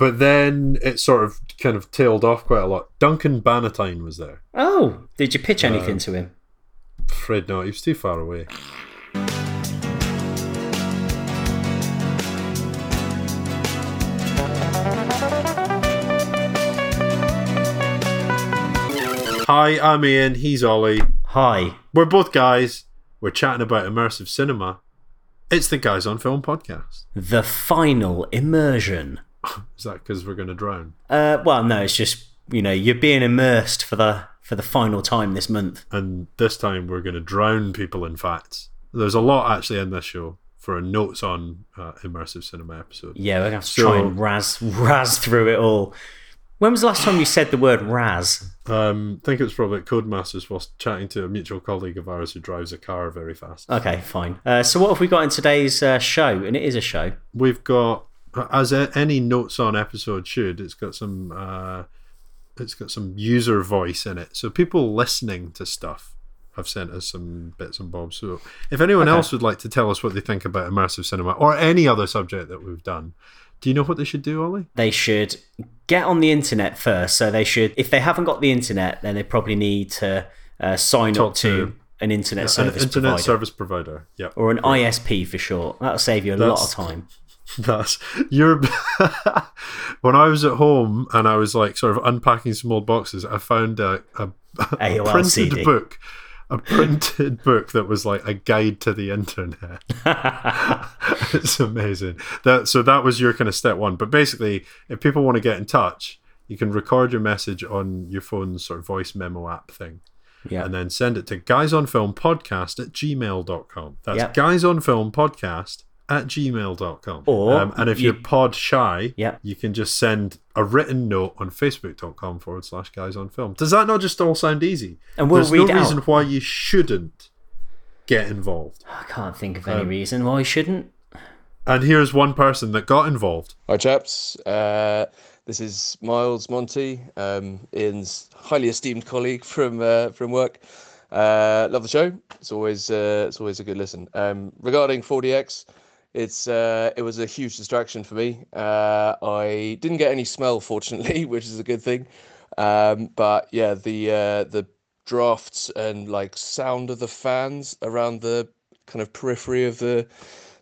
but then it sort of kind of tailed off quite a lot. Duncan Bannatyne was there. Oh, did you pitch anything um, to him? Afraid not. He was too far away. Hi, I'm Ian. He's Ollie. Hi. We're both guys. We're chatting about immersive cinema. It's the Guys on Film podcast. The final immersion. Is that because we're going to drown? Uh, well, no, it's just you know you're being immersed for the for the final time this month. And this time we're going to drown people in facts. There's a lot actually in this show for a notes on uh, immersive cinema episode. Yeah, we're gonna have to So- try and raz raz through it all. When was the last time you said the word raz? Um, I think it was probably at Codemasters whilst chatting to a mutual colleague of ours who drives a car very fast. Okay, fine. Uh, so what have we got in today's uh, show? And it is a show. We've got, as a, any notes on episode should, it's got some, uh, it's got some user voice in it. So people listening to stuff have sent us some bits and bobs. So if anyone Okay. else would like to tell us what they think about immersive cinema or any other subject that we've done, do you know what they should do, Ollie? They should get on the internet first. So they should, if they haven't got the internet, then they probably need to uh, sign Talk up to, to an internet An service internet provider. service provider. Yep. or an ISP for short. That'll save you a lot of time. That's you're. when I was at home and I was like sort of unpacking some old boxes, I found a, a, a printed CD. book, a printed book that was like a guide to the internet. it's amazing. That so that was your kind of step one. But basically, if people want to get in touch, you can record your message on your phone's sort of voice memo app thing Yeah. and then send it to guysonfilmpodcast at gmail.com. That's Yep. guysonfilmpodcast at gmail.com. Or um, and if you- you, are pod shy, Yep. you can just send a written note on facebook.com forward slash guys on film. Does that not just all sound easy? And we'll There's read no it out. reason why you shouldn't get involved. I can't think of Um, any reason why you shouldn't. And here's one person that got involved. Hi, chaps. Uh, this is Miles Monty, um, Ian's highly esteemed colleague from uh, from work. Uh, love the show. It's always uh, it's always a good listen. Um, regarding 4DX, it's uh, it was a huge distraction for me. Uh, I didn't get any smell, fortunately, which is a good thing. Um, but yeah, the uh, the drafts and like sound of the fans around the kind of periphery of the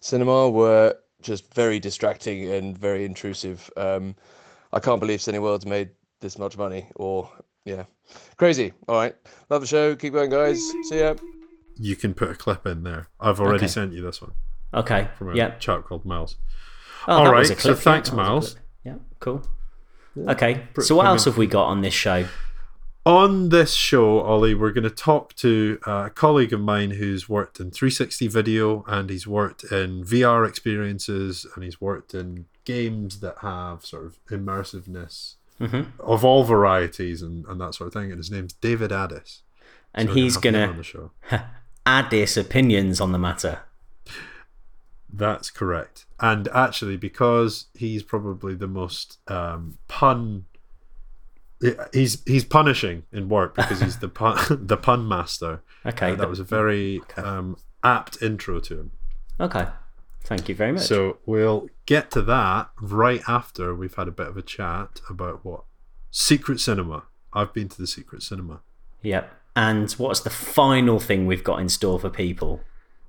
cinema were just very distracting and very intrusive. Um, I can't believe Cineworld's made this much money, or yeah, crazy. All right, love the show. Keep going, guys. See ya. You can put a clip in there. I've already Okay. sent you this one Okay. from a Yeah. chap called Miles. Oh, All right, a so yeah, thanks, that was a Miles. Yeah. Cool. Okay. So what come else in. have we got on this show? On this show, Ollie, we're going to talk to a colleague of mine who's worked in 360 video and he's worked in VR experiences and he's worked in games that have sort of immersiveness Mm-hmm. of all varieties and, and that sort of thing. And his name's David Addis. And So he's have him on gonna the show. add his opinions on the matter. That's correct. And actually, because he's probably the most um, pun. He's he's punishing in work because he's the pun the pun master. Okay. Uh, that the- was a very um, apt intro to him. okay. Thank you very much. So we'll get to that right after we've had a bit of a chat about what secret cinema. I've been to the secret cinema. Yep. And what's the final thing we've got in store for people?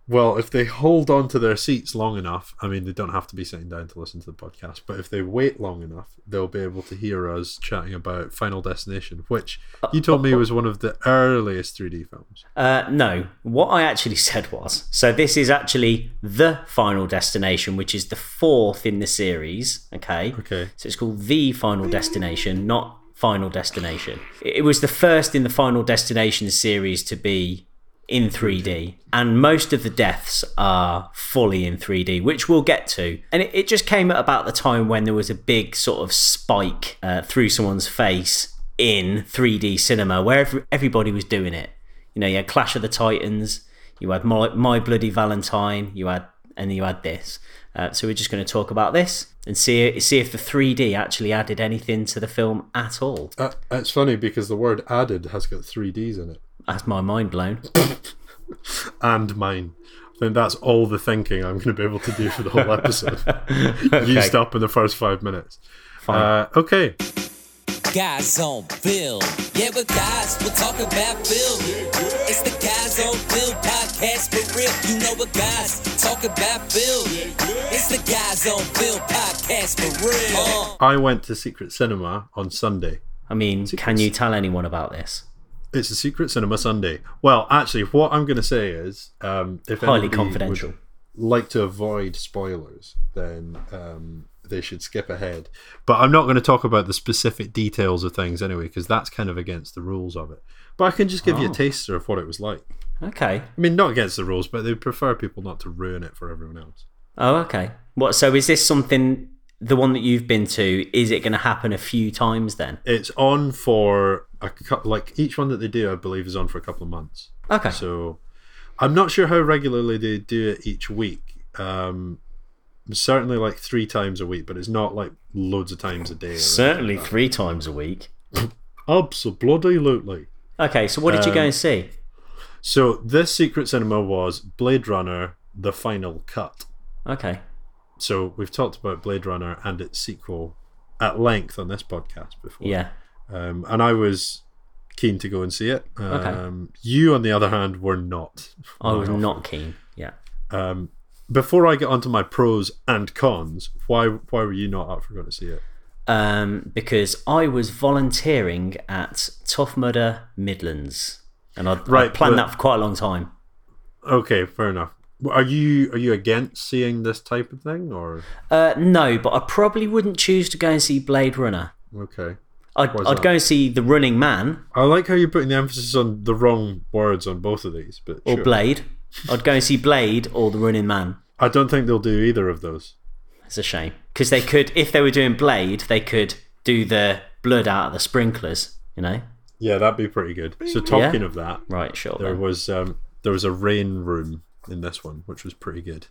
Well, if they hold on to their seats long enough, I mean, they don't have to be sitting down to listen to the podcast, but if they wait long enough, they'll be able to hear us chatting about Final Destination, which you told me was one of the earliest 3D films. Uh, no, what I actually said was so this is actually the Final Destination, which is the fourth in the series. Okay. Okay. So it's called The Final Destination, not Final Destination. It was the first in the Final Destination series to be in 3D, and most of the deaths are fully in 3D, which we'll get to. And it, it just came at about the time when there was a big sort of spike uh, through someone's face in 3D cinema, where every, everybody was doing it. You know, you had Clash of the Titans, you had My, My Bloody Valentine, you had, and you had this. Uh, so we're just going to talk about this and see see if the 3D actually added anything to the film at all. Uh, it's funny because the word added has got three Ds in it. That's my mind blown. And mine. I think that's all the thinking I'm going to be able to do for the whole episode. Used up in the first five minutes. Fine. Uh, okay. Guys on Bill. Yeah, but guys, we'll talk about Bill. It's the Guys on Bill podcast for real. You know what guys talk about Bill. It's the Guys on Bill podcast for real. Uh, I went to Secret Cinema on Sunday. I mean, can you tell anyone about this? It's a Secret Cinema Sunday. Well, actually, what I'm going to say is, um, if Highly confidential. would like to avoid spoilers, then um, they should skip ahead. But I'm not going to talk about the specific details of things anyway, because that's kind of against the rules of it. But I can just give you Oh. a taster of what it was like. Okay. I mean, not against the rules, but they prefer people not to ruin it for everyone else. Oh, okay. What? So is this something? The one that you've been to, is it going to happen a few times then? It's on for a couple, like each one that they do, I believe, is on for a couple of months. Okay. So I'm not sure how regularly they do it each week. Um, certainly like three times a week, but it's not like loads of times a day. Certainly like three times a week. Absolutely. Okay, so what did you go Um, and see? So this secret cinema was Blade Runner: The Final Cut. Okay. So we've talked about Blade Runner and its sequel at length on this podcast before. Yeah. Um, and I was keen to go and see it. Um, You, on the other hand, were not. I was not keen. Yeah. Um, before I get onto my pros and cons, why why were you not up for going to see it? Um, because I was volunteering at Tough Mudder Midlands, and I'd, Right, I'd planned but- that for quite a long time. Okay, fair enough. Are you are you against seeing this type of thing, or Uh, no, but I probably wouldn't choose to go and see Blade Runner. okay? I'd, I'd that? go and see The Running Man I like how you're putting the emphasis on the wrong words on both of these, but or sure. Blade. I'd go and see Blade or The Running Man. I don't think they'll do either of those. It's a shame because they could, if they were doing Blade, they could do the blood out of the sprinklers. You know. Yeah, that'd be pretty good. So talking of that, Right. Sure. there then. was um, there was a rain room in this one, which was pretty good.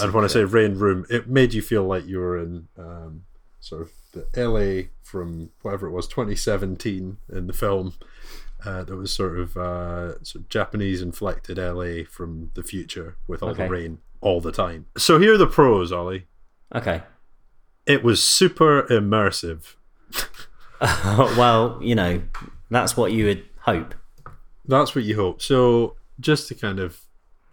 And when I say rain room, it made you feel like you were in um, sort of LA from whatever it was, 2017 in the film. Uh, that was sort of uh, sort of Japanese inflected LA from the future with all Okay. the rain all the time. So here are the pros, Ollie. Okay. It was super immersive. well, you know, that's what you would hope. That's what you hope. So just to kind of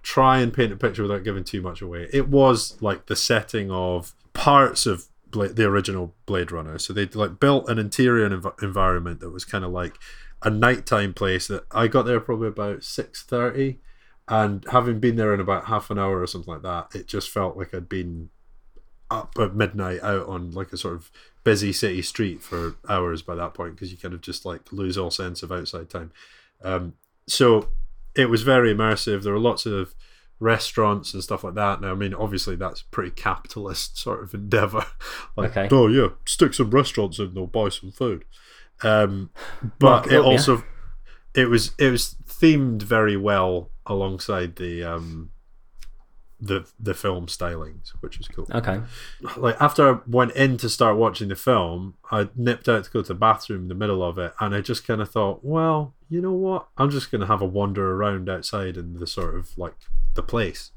try and paint a picture without giving too much away, it was like the setting of parts of The original Blade Runner. So they like built an interior env- environment that was kind of like a nighttime place. That I got there probably about six thirty, and having been there in about half an hour or something like that, it just felt like I'd been up at midnight out on like a sort of busy city street for hours by that point because you kind of just like lose all sense of outside time. Um, so it was very immersive. There were lots of restaurants and stuff like that. Now, I mean, obviously that's pretty capitalist sort of endeavor. like, Okay. oh yeah, stick some restaurants in, they'll buy some food. Um, but Mark it up, yeah. also it was it was themed very well alongside the um, the the film stylings, which was cool Okay. like after I went in to start watching the film, I nipped out to go to the bathroom in the middle of it, and I just kind of thought, well, you know what? I'm just going to have a wander around outside in the sort of like the place,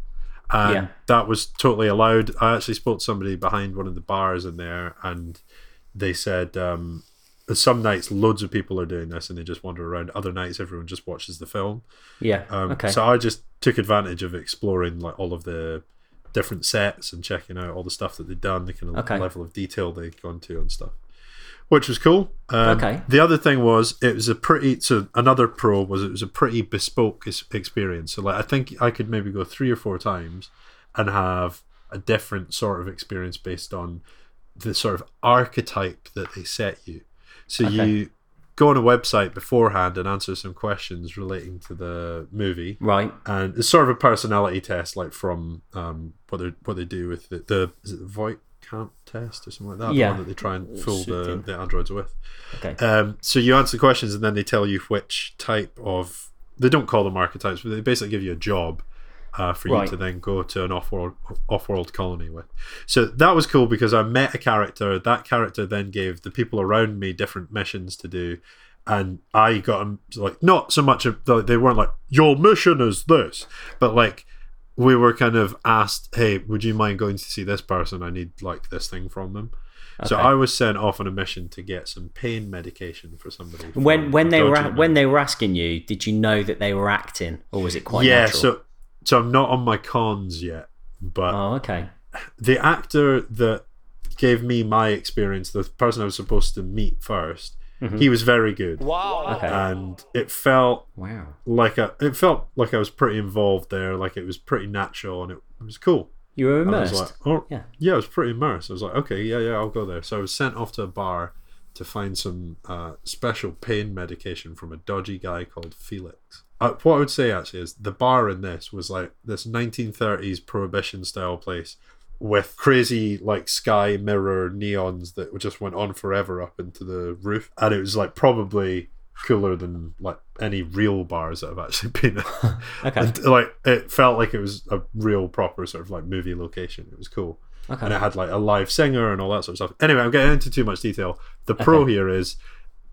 and Yeah. that was totally allowed. I actually spoke to somebody behind one of the bars in there, and they said um, some nights loads of people are doing this, and they just wander around. Other nights, everyone just watches the film. Yeah. Um, okay. So I just took advantage of exploring like all of the different sets and checking out all the stuff that they'd done, the kind of Okay. level of detail they'd gone to and stuff, which was cool. Um, Okay. The other thing was it was a pretty. So another pro was it was a pretty bespoke experience. So like I think I could maybe go three or four times and have a different sort of experience based on the sort of archetype that they set you. So Okay. you go on a website beforehand and answer some questions relating to the movie right. and it's sort of a personality test like from um what they what they do with the, the is it the Voight Kampff test or something like that Yeah. the one that they try and fool the, the androids with Okay. um so you answer the questions and then they tell you which type of they don't call them archetypes but they basically give you a job uh, for you to then go to an off-world off-world colony with. So that was cool because I met a character. That character then gave the people around me different missions to do, and I got them like not so much of they weren't like your mission is this, but like we were kind of asked, hey, would you mind going to see this person? I need like this thing from them. So I was sent off on a mission to get some pain medication for somebody. When when they were dodgy when they were asking you, did you know that they were acting, or was it quite yeah, natural? so so I'm not on my cons yet, but oh, okay. the actor that gave me my experience, the person I was supposed to meet 1st Mm-hmm. he was very good, Okay. and it felt wow. like a, it felt like I was pretty involved there, like it was pretty natural, and it, it was cool. You were And I was immersed. like, oh, Yeah. yeah, I was pretty immersed. I was like, okay, yeah, yeah, I'll go there. So I was sent off to a bar to find some uh, special pain medication from a dodgy guy called Felix. Uh, what I would say actually is the bar in this was like this 1930s prohibition style place with crazy like sky mirror neons that just went on forever up into the roof, and it was like probably cooler than like any real bars that I've actually been. Okay. And, like it felt like it was a real proper sort of like movie location. It was cool. Okay. And it had like a live singer and all that sort of stuff. Anyway, I'm getting into too much detail. The pro here is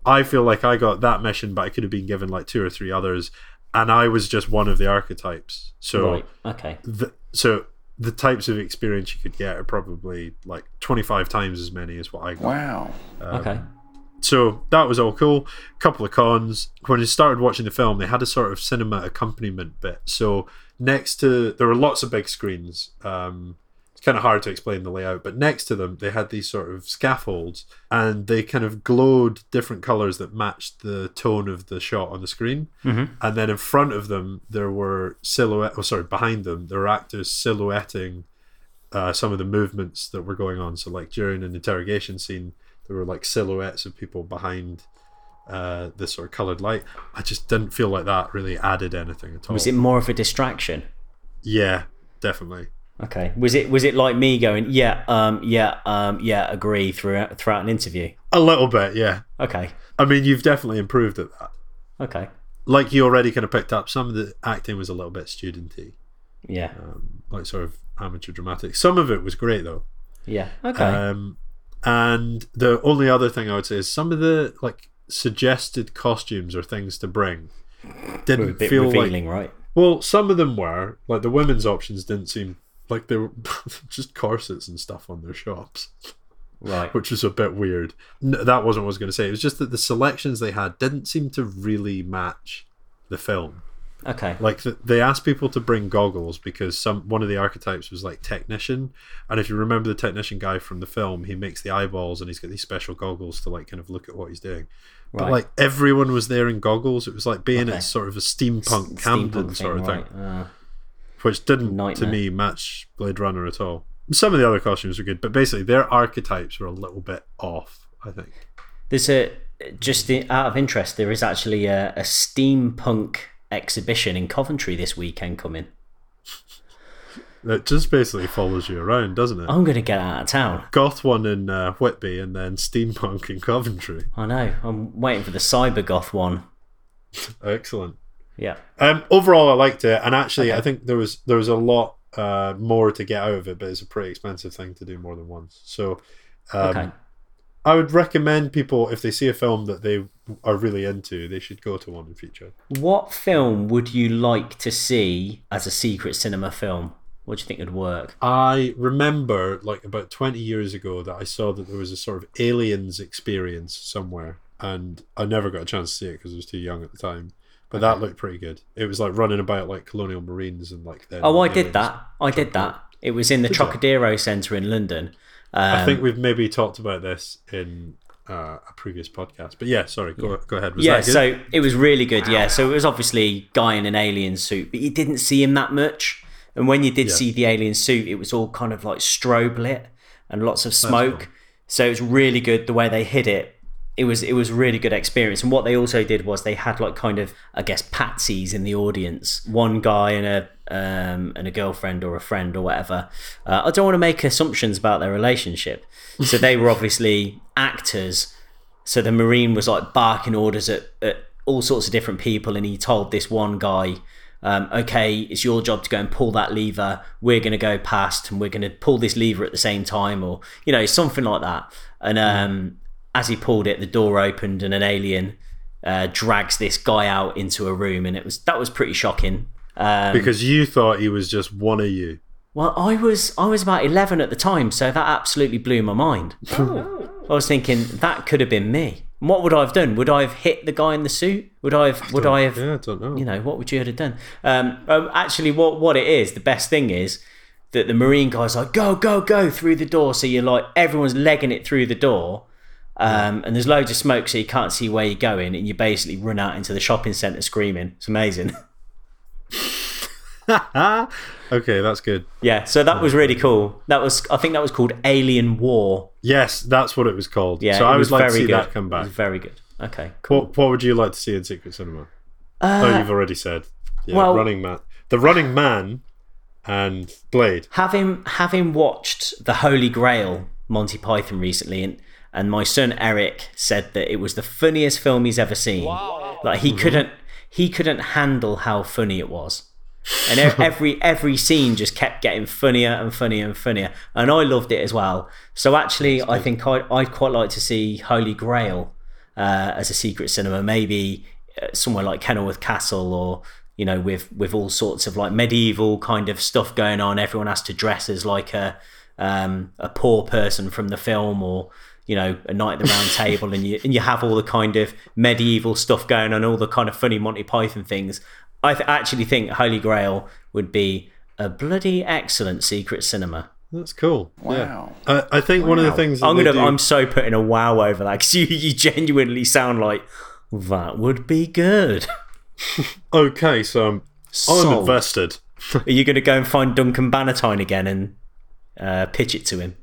I feel like I got that mission, but I could have been given like two or three others, and I was just one of the archetypes. So Right. Okay. so the types of experience you could get are probably like 25 times as many as what I got. Wow. okay. So that was all cool. couple of cons. When I started watching the film, they had a sort of cinema accompaniment bit. So next to there were lots of big screens. Um, it's kind of hard to explain the layout, but next to them they had these sort of scaffolds, and they kind of glowed different colors that matched the tone of the shot on the screen. Mm-hmm. And then in front of them there were silhouette. Oh, sorry, behind them there were actors silhouetting uh, some of the movements that were going on. So, like during an interrogation scene, there were like silhouettes of people behind uh, this sort of colored light. I just didn't feel like that really added anything at all. Was it more of a distraction? Yeah, definitely. Okay. Was it was it like me going, yeah, um, yeah, um, yeah, agree throughout throughout an interview? A little bit, yeah. Okay. I mean, you've definitely improved at that. Okay. Like you already kind of picked up, some of the acting was a little bit studenty, Yeah. Um, like sort of amateur dramatic. Some of it was great though. Yeah. Okay. Um, and the only other thing I would say is some of the like suggested costumes or things to bring didn't feel like right? Well, some of them were like the women's options didn't seem like they were just corsets and stuff on their shops, Right. which was a bit weird. No, that wasn't what I was going to say. It was just that the selections they had didn't seem to really match the film. Okay. Like th they asked people to bring goggles because some one of the archetypes was like technician, and if you remember the technician guy from the film, he makes the eyeballs and he's got these special goggles to like kind of look at what he's doing. But Right. like everyone was there in goggles. It was like being Okay. at sort of a steampunk Camden Steampunk sort of thing right. Uh, which didn't to me match Blade Runner at all. Some of the other costumes were good, but basically their archetypes were a little bit off. I think. There's a just the, out of interest. There is actually a, a steampunk exhibition in Coventry this weekend coming. It just basically follows you around, doesn't it? I'm going to get out of town. Goth one in uh, Whitby, and then steampunk in Coventry. I know. I'm waiting for the cyber goth one. Excellent. Yeah. Um, overall, I liked it, and actually, Okay. I think there was there was a lot uh, more to get out of it, but it's a pretty expensive thing to do more than once. So, um, Okay. I would recommend people if they see a film that they are really into, they should go to one in future. What film would you like to see as a secret cinema film? What do you think would work? I remember like about 20 years ago that I saw that there was a sort of aliens experience somewhere and I never got a chance to see it because I was too young at the time. But that looked pretty good. It was like running about like colonial marines and like then Oh, I did that. I did that. It was in the? Trocadero Centre in London. Um, I think we've maybe talked about this in uh, a previous podcast. But yeah, sorry, go go ahead. Was yeah, so it was really good. Yeah, so it was obviously guy in an alien suit, but you didn't see him that much. And when you did Yeah. see the alien suit, it was all kind of like strobe lit and lots of smoke. cool. So it was really good the way they hid it. It was it was really good experience. And what they also did was they had like kind of I guess patsies in the audience. One guy and a um, and a girlfriend or a friend or whatever. Uh, I don't want to make assumptions about their relationship. So they were obviously actors so the Marine was like barking orders at, at all sorts of different people, and he told this one guy, um, "Okay, it's your job to go and pull that lever. We're going to go past, and we're going to pull this lever at the same time, or you know, something like that." And um, as he pulled it, the door opened, and an alien uh, drags this guy out into a room, and it was that was pretty shocking. Um, because you thought he was just one of you. Well, I was I was about eleven at the time, so that absolutely blew my mind. Oh. I was thinking that could have been me. And What would I have done? Would I have hit the guy in the suit? Would I have? Would I have? Yeah, I don't know. You know, what would you have done? Um, um, actually, what what it is, the best thing is that the marine guy's like, go, go, go through the door. So you're like, everyone's legging it through the door. Um, and there's loads of smoke, so you can't see where you're going, and you basically run out into the shopping centre screaming. It's amazing. okay, that's good. yeah, so that was really cool. That was, I think, that was called Alien War. Yes, that's what it was called. Yeah, so I was would like to see good. that come back. very good. Okay, cool. What What would you like to see in Secret Cinema? oh, you've already said. Yeah, Uh, well- Running Man, the Running Man, and Blade. having having watched the Holy Grail Monty Python recently, and and my son Eric said that it was the funniest film he's ever seen. Like he couldn't he couldn't handle how funny it was, and every every scene just kept getting funnier and funnier and funnier, and I loved it as well. So actually, I think I I'd quite like to see Holy Grail uh, as a secret cinema, maybe uh, somewhere like Kenilworth Castle or you know with with all sorts of like medieval kind of stuff going on. Everyone has to dress as like a um, a poor person from the film or you know a knight at the round table and you and you have all the kind of medieval stuff going on all the kind of funny monty python things i th- actually think holy grail would be a bloody excellent secret cinema That's cool. Wow. Yeah. I, I think one of the things that i'm gonna do- i'm so putting a wow over that because you, you genuinely sound like that would be good okay, so I'm, I'm invested. are you gonna go and find duncan bannatyne again and uh, pitch it to him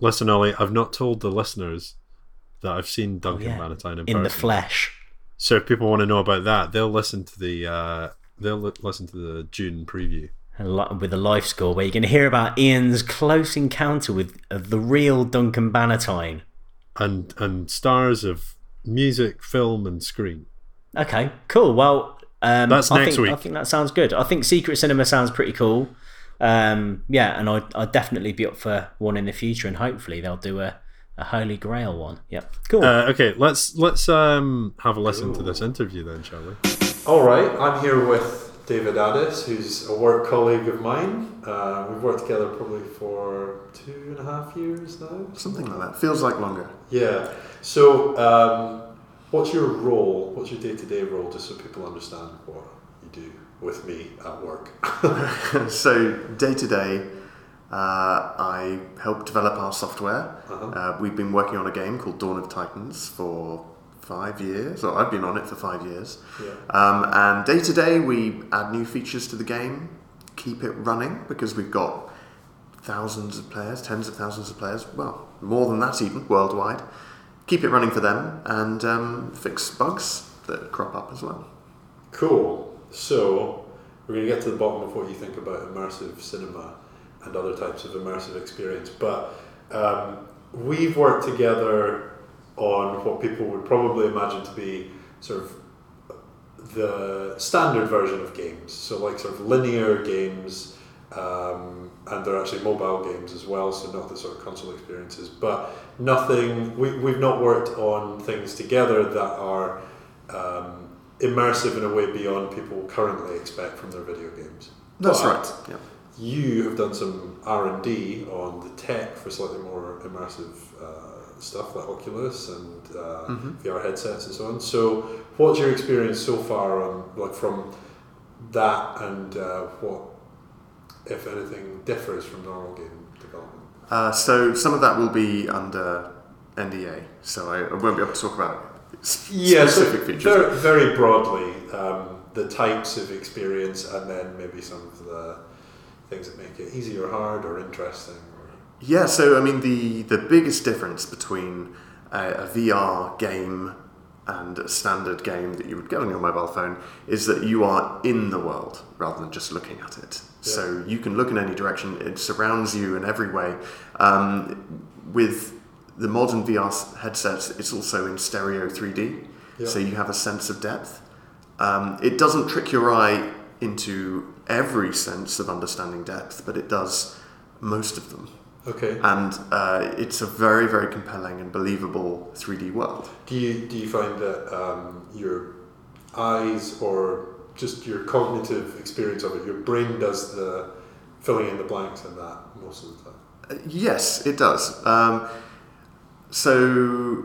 Listen, Ollie, I've not told the listeners that I've seen Duncan yeah. Bannatyne in, in the flesh So if people want to know about that, they'll listen to the uh, they'll li- listen to the June preview. with a life score where you're going to hear about Ian's close encounter with uh, the real Duncan Bannatyne. and and stars of music, film, and screen. Okay, cool. Well, um, That's I next think, week. I think that sounds good. I think Secret Cinema sounds pretty cool. Um, yeah, and I'd, I'd definitely be up for one in the future, and hopefully they'll do a, a Holy Grail one. Yep, cool. Uh, okay, let's let's um, have a listen to this interview then, shall we? All right, I'm here with David Addis, who's a work colleague of mine. Uh, we've worked together probably for two and a half years now. Something like that. Feels like longer. Yeah. So, um, what's your role? What's your day-to-day role, just so people understand what you do with me at work? so day to day, uh, I help develop our software. Uh, we've been working on a game called Dawn of Titans for five years, or I've been on it for five years. Yeah. Um, and day to day, we add new features to the game, keep it running because we've got thousands of players, tens of thousands of players, well, more than that even worldwide. Keep it running for them and um, fix bugs that crop up as well. Cool. So, we're going to get to the bottom of what you think about immersive cinema and other types of immersive experience. But um, we've worked together on what people would probably imagine to be sort of the standard version of games. So, like sort of linear games, um, and they're actually mobile games as well, so not the sort of console experiences. But nothing, we, we've not worked on things together that are um, immersive in a way beyond people currently expect from their video games. That's But right. Yeah. You have done some R and D on the tech for slightly more immersive uh, stuff like Oculus and uh, VR headsets and so on. So, what's your experience so far on like from that and uh, what, if anything, differs from normal game development? Uh, so some of that will be under NDA, so I, I won't be able to talk about s- Yeah, so features. very, very broadly, um, the types of experience, and then maybe some of the things that make it easy or hard or interesting. Or, Yeah, so I mean the the biggest difference between a, a VR game and a standard game that you would get on your mobile phone is that you are in the world rather than just looking at it. So you can look in any direction; it surrounds you in every way. Um, with the modern VR headsets, it's also in stereo 3D, so you have a sense of depth. Um, it doesn't trick your eye into every sense of understanding depth, but it does most of them okay. and uh, it's a very very compelling and believable 3D world. Do you do you find that um, your eyes or just your cognitive experience of it, your brain does the filling in the blanks in that most of the time. Yes, it does. Um, so,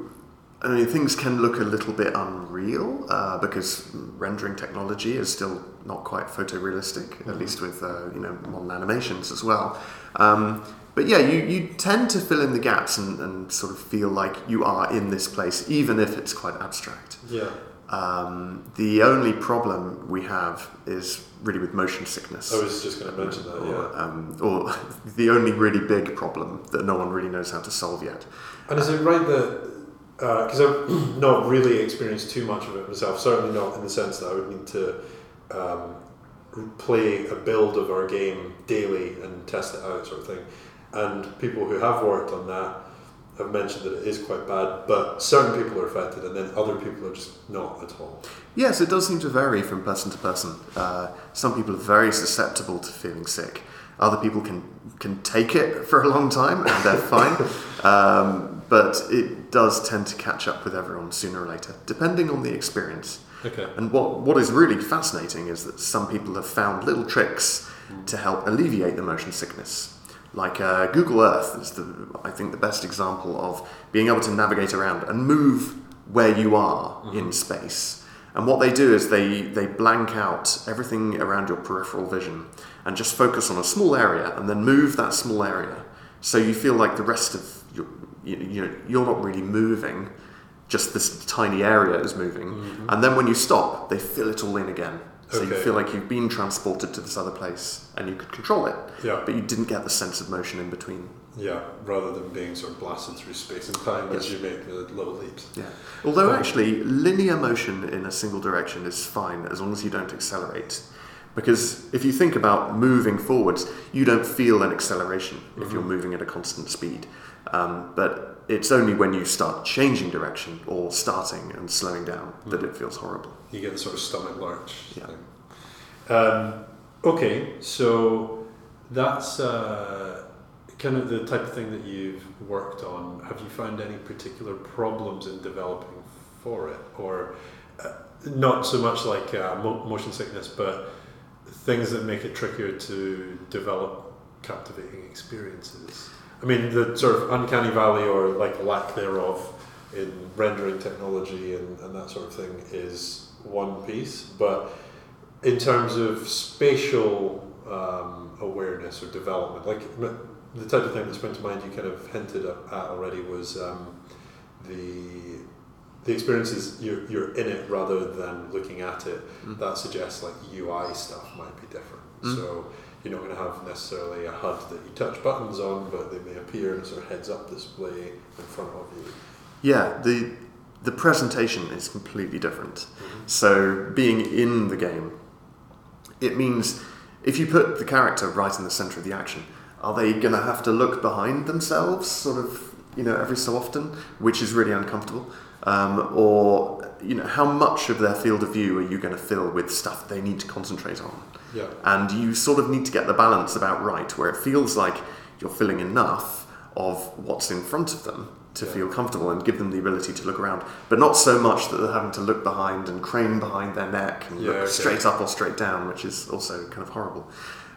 I mean, things can look a little bit unreal uh, because rendering technology is still not quite photorealistic, at least with uh, you know modern animations as well. Um, but yeah, you, you tend to fill in the gaps and, and sort of feel like you are in this place, even if it's quite abstract. Yeah. Um, the only problem we have is really with motion sickness. I was just going to mention that. or, Yeah. um, or the only really big problem that no one really knows how to solve yet. And is it right that because I've not really experienced too much of it myself, certainly not in the sense that I would need to um, play a build of our game daily and test it out, sort of thing. And people who have worked on that have mentioned that it is quite bad, but certain people are affected, and then other people are just not at all. Yes, it does seem to vary from person to person. Uh, some people are very susceptible to feeling sick. Other people can can take it for a long time and they're fine. Um, but it does tend to catch up with everyone sooner or later, depending on the experience. Okay. And what, what is really fascinating is that some people have found little tricks to help alleviate the motion sickness. Like uh, Google Earth is, the, I think, the best example of being able to navigate around and move where you are in space. And what they do is they, they blank out everything around your peripheral vision and just focus on a small area and then move that small area. So you feel like the rest of your, you, you know, you're not really moving, just this tiny area is moving. And then when you stop, they fill it all in again. So you feel like you've been transported to this other place and you could control it. Yeah. But you didn't get the sense of motion in between. Yeah, rather than being sort of blasted through space and time as you make the little leaps. Yeah. Although actually, linear motion in a single direction is fine as long as you don't accelerate. Because if you think about moving forwards, you don't feel an acceleration if you're moving at a constant speed. Um, but it's only when you start changing direction or starting and slowing down that it feels horrible. You get the sort of stomach lurch Yeah. thing. Um, okay, so that's uh, kind of the type of thing that you've worked on. Have you found any particular problems in developing for it, or uh, not so much like uh, mo- motion sickness, but things that make it trickier to develop captivating experiences? I mean, the sort of uncanny valley or like lack thereof in rendering technology and, and that sort of thing is one piece, but in terms of spatial um, awareness or development, like the type of thing that sprang to mind you kind of hinted at already was um, the the experience is you're, you're in it rather than looking at it. That suggests like UI stuff might be different. So you're not going to have necessarily a HUD that you touch buttons on, but they may appear in a sort of heads up display in front of you. Yeah, the the presentation is completely different. So being in the game, it means if you put the character right in the center of the action, are they going to have to look behind themselves, sort of, you know, every so often, which is really uncomfortable? Um, or you know, how much of their field of view are you going to fill with stuff they need to concentrate on? Yeah. and you sort of need to get the balance about right where it feels like you're filling enough of what's in front of them to feel comfortable and give them the ability to look around. But not so much that they're having to look behind and crane behind their neck and Yeah, look okay. straight up or straight down which is also kind of horrible.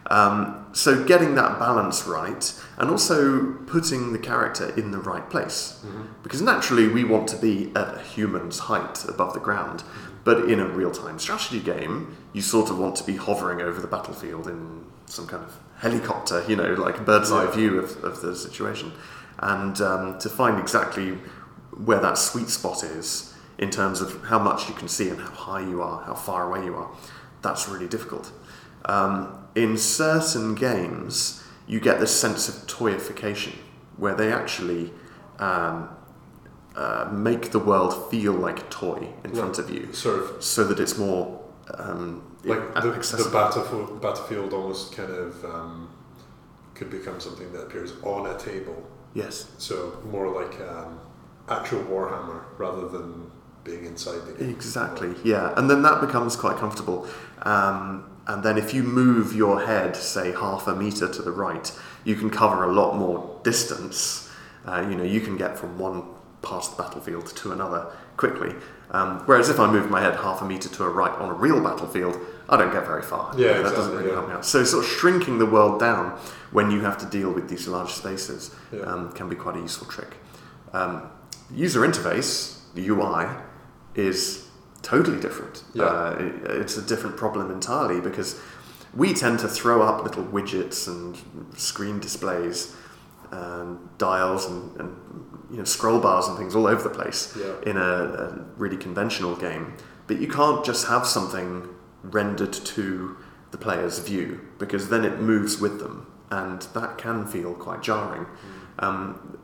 Um, so getting that balance right and also putting the character in the right place. Because naturally we want to be at a human's height above the ground but in a real-time strategy game you sort of want to be hovering over the battlefield in some kind of helicopter you know like bird's eye Yeah. view of, of the situation. And um, to find exactly where that sweet spot is in terms of how much you can see and how high you are how far away you are that's really difficult. Um, in certain games, you get this sense of toyification where they actually um, uh, make the world feel like a toy in front of you, Sort of. So that it's more um, like the, the battlefield, battlefield almost kind of um, could become something that appears on a table. yes, So more like um, actual Warhammer rather than being inside the game. exactly. Yeah, and then that becomes quite comfortable. Um, and then if you move your head, say half a meter to the right, you can cover a lot more distance. Uh, you know, you can get from one part of the battlefield to another quickly. Um, whereas if I move my head half a meter to a right on a real battlefield, I don't get very far. Yeah, that doesn't really yeah. help me out. So sort of shrinking the world down when you have to deal with these large spaces Yeah. um, can be quite a useful trick. Um, user interface, the UI, is totally different. Yeah. Uh, it- it's a different problem entirely because we tend to throw up little widgets and screen displays and dials and, and you know scroll bars and things all over the place Yeah. in a, a really conventional game. But you can't just have something rendered to the player's view because then it moves with them, and that can feel quite jarring. Um,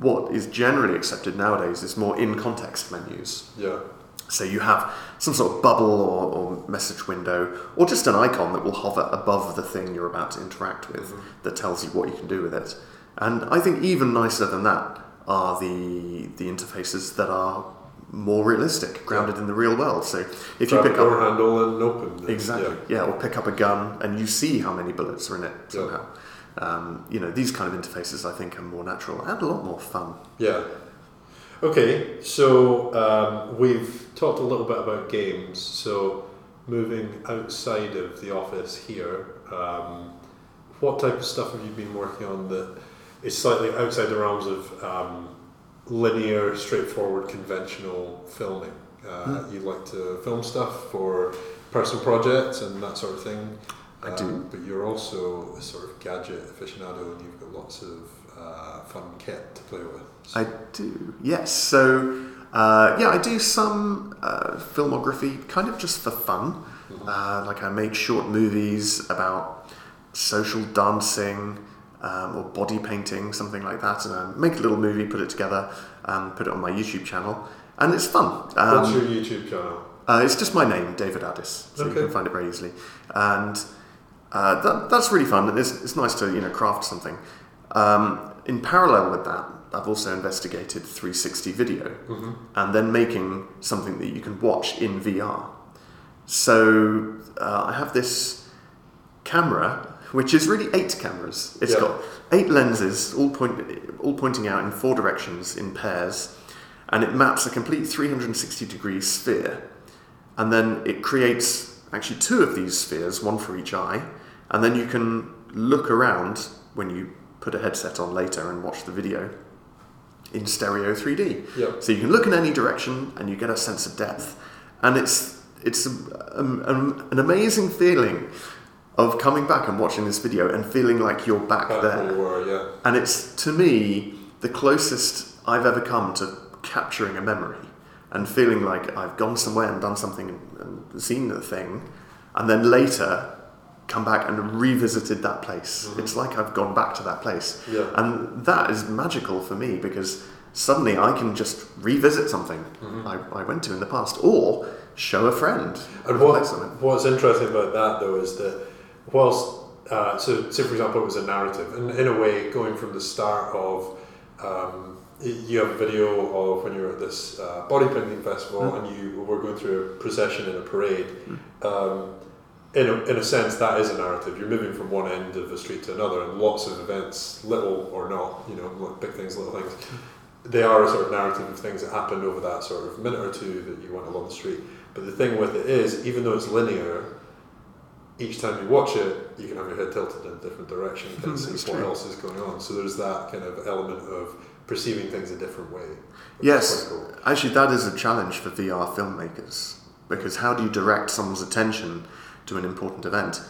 what is generally accepted nowadays is more in context menus. Yeah. So you have some sort of bubble or, or message window, or just an icon that will hover above the thing you're about to interact with that tells you what you can do with it. And I think even nicer than that are the the interfaces that are more realistic, grounded in the real world. So if you Grab a pick door up handle and open. exactly, yeah. or pick up a gun and you see how many bullets are in it somehow. Um, you know, these kind of interfaces I think are more natural and a lot more fun. Yeah. Okay, so um, we've talked a little bit about games. So moving outside of the office here, um, what type of stuff have you been working on that is slightly outside the realms of um, linear, straightforward, conventional filming? Uh, You like to film stuff for personal projects and that sort of thing. I do. Um, but you're also a sort of gadget aficionado, and you've got lots of uh, fun kit to play with. So- I do, yes. So, uh, yeah, I do some uh, filmography kind of just for fun. Uh, like, I make short movies about social dancing um, or body painting, something like that. And I make a little movie, put it together, um, put it on my YouTube channel, and it's fun. Um, What's your YouTube channel? uh, it's just my name, David Addis, so you can find it very easily. And uh, that, that's really fun, and it's, it's nice to you know craft something. Um, in parallel with that, I've also investigated 360 video, and then making something that you can watch in VR. So uh, I have this camera, which is really eight cameras. It's Yeah. got eight lenses, all point, all pointing out in four directions in pairs, and it maps a complete 360 degree sphere. And then it creates actually two of these spheres, one for each eye, and then you can look around when you put a headset on later and watch the video in stereo 3D. Yeah. So you can look in any direction and you get a sense of depth. And it's it's a, um, um, an amazing feeling of coming back and watching this video and feeling like you're back Back there. were, yeah. And it's to me the closest I've ever come to capturing a memory and feeling like I've gone somewhere and done something and, seen the thing, and then later come back and revisited that place. It's like I've gone back to that place. Mm-hmm. Yeah. And that is magical for me because suddenly I can just revisit something I, I went to in the past or show a friend. Mm-hmm. And what, place I went. what's interesting about that though is that whilst uh, so say for example it was a narrative and in a way going from the start of um, you have a video of when you were at this uh, body painting festival and you were going through a procession in a parade um, in, a, in a sense that is a narrative. You're moving from one end of the street to another and lots of events little or not you know big things little things they are a sort of narrative of things that happened over that sort of minute or two that you went along the street. But the thing with it is, even though it's linear, each time you watch it, you can have your head tilted in a different direction and see what true. else is going on. So there's that kind of element of perceiving things a different way. Yes, cool. actually, that is a challenge for VR filmmakers because how do you direct someone's attention to an important event?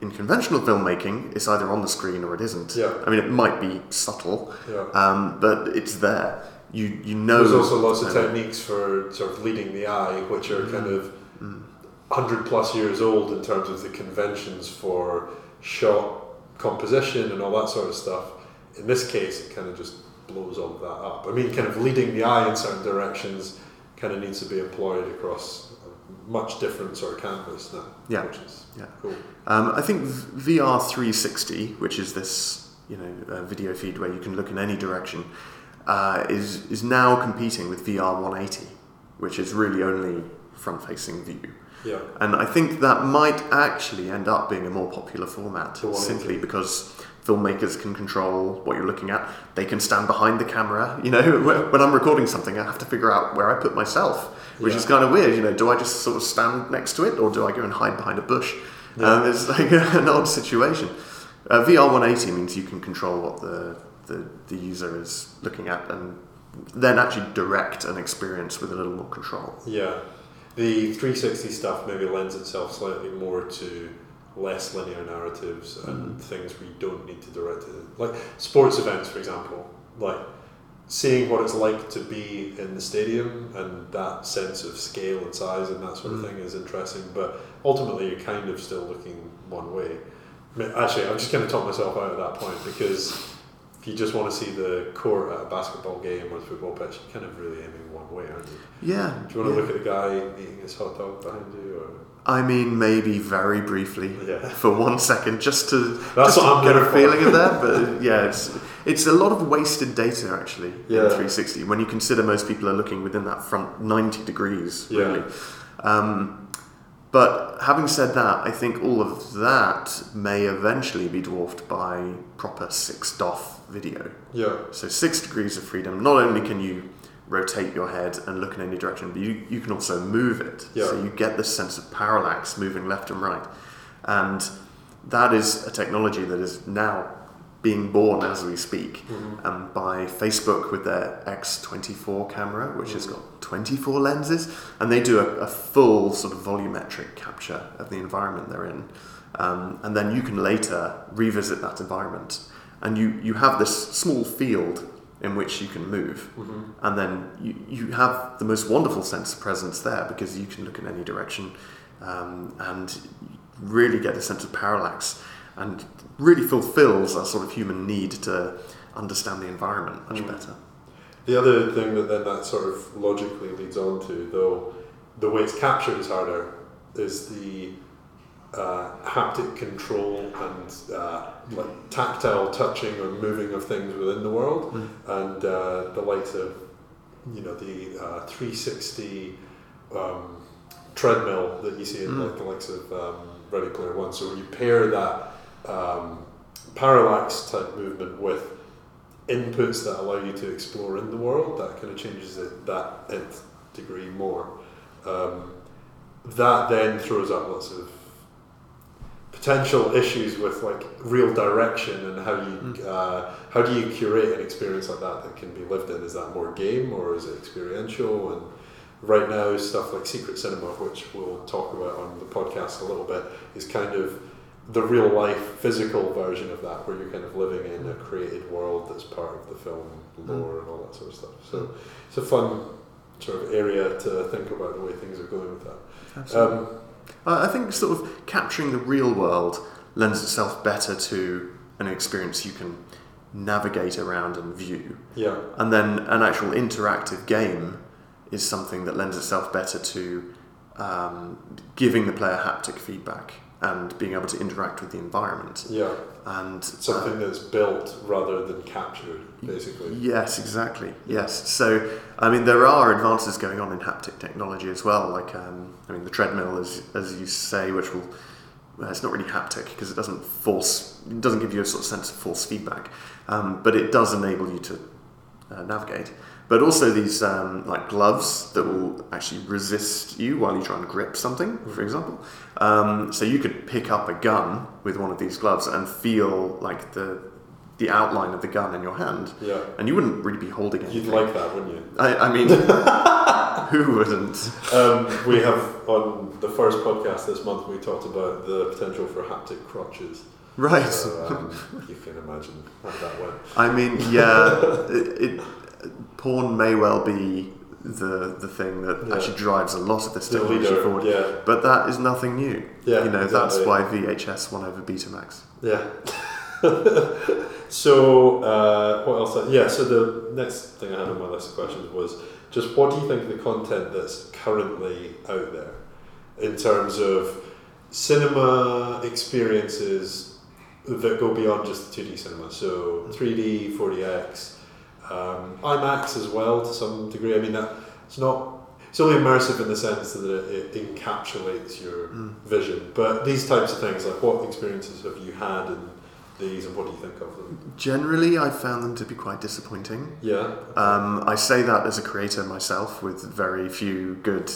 In conventional filmmaking, it's either on the screen or it isn't. Yeah. I mean, it might be subtle, Yeah. um, but it's there. You you know. There's also lots of techniques for sort of leading the eye, which are kind of Mm. hundred plus years old in terms of the conventions for shot composition and all that sort of stuff. In this case, it kind of just blows all of that up. I mean, kind of leading the eye in certain directions kind of needs to be employed across a much different sort of canvas now. Yeah. which is Yeah. cool. Um, I think VR 360, which is this you know uh, video feed where you can look in any direction, uh, is is now competing with VR 180, which is really only front-facing view. Yeah, And I think that might actually end up being a more popular format simply because filmmakers can control what you're looking at. They can stand behind the camera. You know, when- I'm recording something, I have to figure out where I put myself, which is kind of weird. You know, do I just sort of stand next to it, or do I go and hide behind a bush? Um, it's like an odd situation. Uh, VR 180 means you can control what the, the the user is looking at, and then actually direct an experience with a little more control. Yeah, the 360 stuff maybe lends itself slightly more to less linear narratives and mm-hmm. things we don't need to direct it. Like sports events, for example, like seeing what it's like to be in the stadium and that sense of scale and size and that sort of mm-hmm. thing is interesting. But ultimately, you're kind of still looking one way. I mean, Actually, I'm just going to talk myself out at that point because if you just want to see the court at a basketball game or a football pitch, you're kind of really aiming way? Yeah. Do you want to yeah. look at the guy eating his hot dog behind you? Or? I mean, maybe very briefly Yeah. for one second, just to That's just what I'm get a for. feeling of that. But yeah, it's it's a lot of wasted data actually Yeah. in 360 when you consider most people are looking within that front 90 degrees Yeah. really. Um, but having said that, I think all of that may eventually be dwarfed by proper six DOF video. Yeah. So six degrees of freedom. Not only can you rotate your head and look in any direction, but you, you can also move it. Yeah. So you get this sense of parallax moving left and right. And that is a technology that is now being born as we speak um, by Facebook with their X24 camera, which has got 24 lenses, and they do a, a full sort of volumetric capture of the environment they're in. Um, and then you can later revisit that environment, and you, you have this small field in which you can move, and then you, you have the most wonderful sense of presence there because you can look in any direction um, and really get a sense of parallax and really fulfills that sort of human need to understand the environment much better. The other thing that then that sort of logically leads on to, though, the way it's captured is harder, is the uh, haptic control and uh, like tactile touching or moving of things within the world, and uh, the likes of you know the uh, 360 um, treadmill that you see in like the likes of um, Ready Player One. So when you pair that um, parallax type movement with inputs that allow you to explore in the world, that kind of changes it that nth degree more. Um, that then throws up lots of potential issues with like real direction and how you uh, how do you curate an experience like that that can be lived in? Is that more game or is it experiential? And right now, stuff like Secret Cinema, which we'll talk about on the podcast a little bit, is kind of the real life physical version of that, where you're kind of living in a created world that's part of the film lore and all that sort of stuff. So it's a fun sort of area to think about the way things are going with that. Um, I I think sort of capturing the real world lends itself better to an experience you can navigate around and view. yeah, And then an actual interactive game is something that lends itself better to um, giving the player haptic feedback and being able to interact with the environment. yeah, And uh, something that's built rather than captured, basically. Yes, exactly. Yes. So, I mean, there are advances going on in haptic technology as well. Like, um, I mean, the treadmill, as as you say, which will well, it's not really haptic because it doesn't force, it doesn't give you a sort of sense of force feedback, um, but it does enable you to uh, navigate. But also these um, like gloves that will actually resist you while you try and grip something, for example. Um, so you could pick up a gun with one of these gloves and feel like the the outline of the gun in your hand, Yeah. and you wouldn't really be holding anything. You'd like that, wouldn't you? I, I mean, who wouldn't? Um, we have on the first podcast this month we talked about the potential for haptic crotches. Right. So, um, you can imagine how that went. I mean, yeah, it, it, porn may well be the the thing that Yeah. actually drives a lot of this technology leader, forward. yeah. But that is nothing new. Yeah, you know that's why VHS won over Betamax. Yeah. so uh, what else? Yeah. So the next thing I had on my list of questions was just what do you think of the content that's currently out there in terms of cinema experiences that go beyond just 2D cinema? So 3D, 4DX, um, IMAX as well to some degree. I mean that it's not. It's only immersive in the sense that it, it encapsulates your vision. But these types of things, like what experiences have you had in these, and what do you think of them? Generally, I found them to be quite disappointing. Yeah. Um, I say that as a creator myself, with very few good,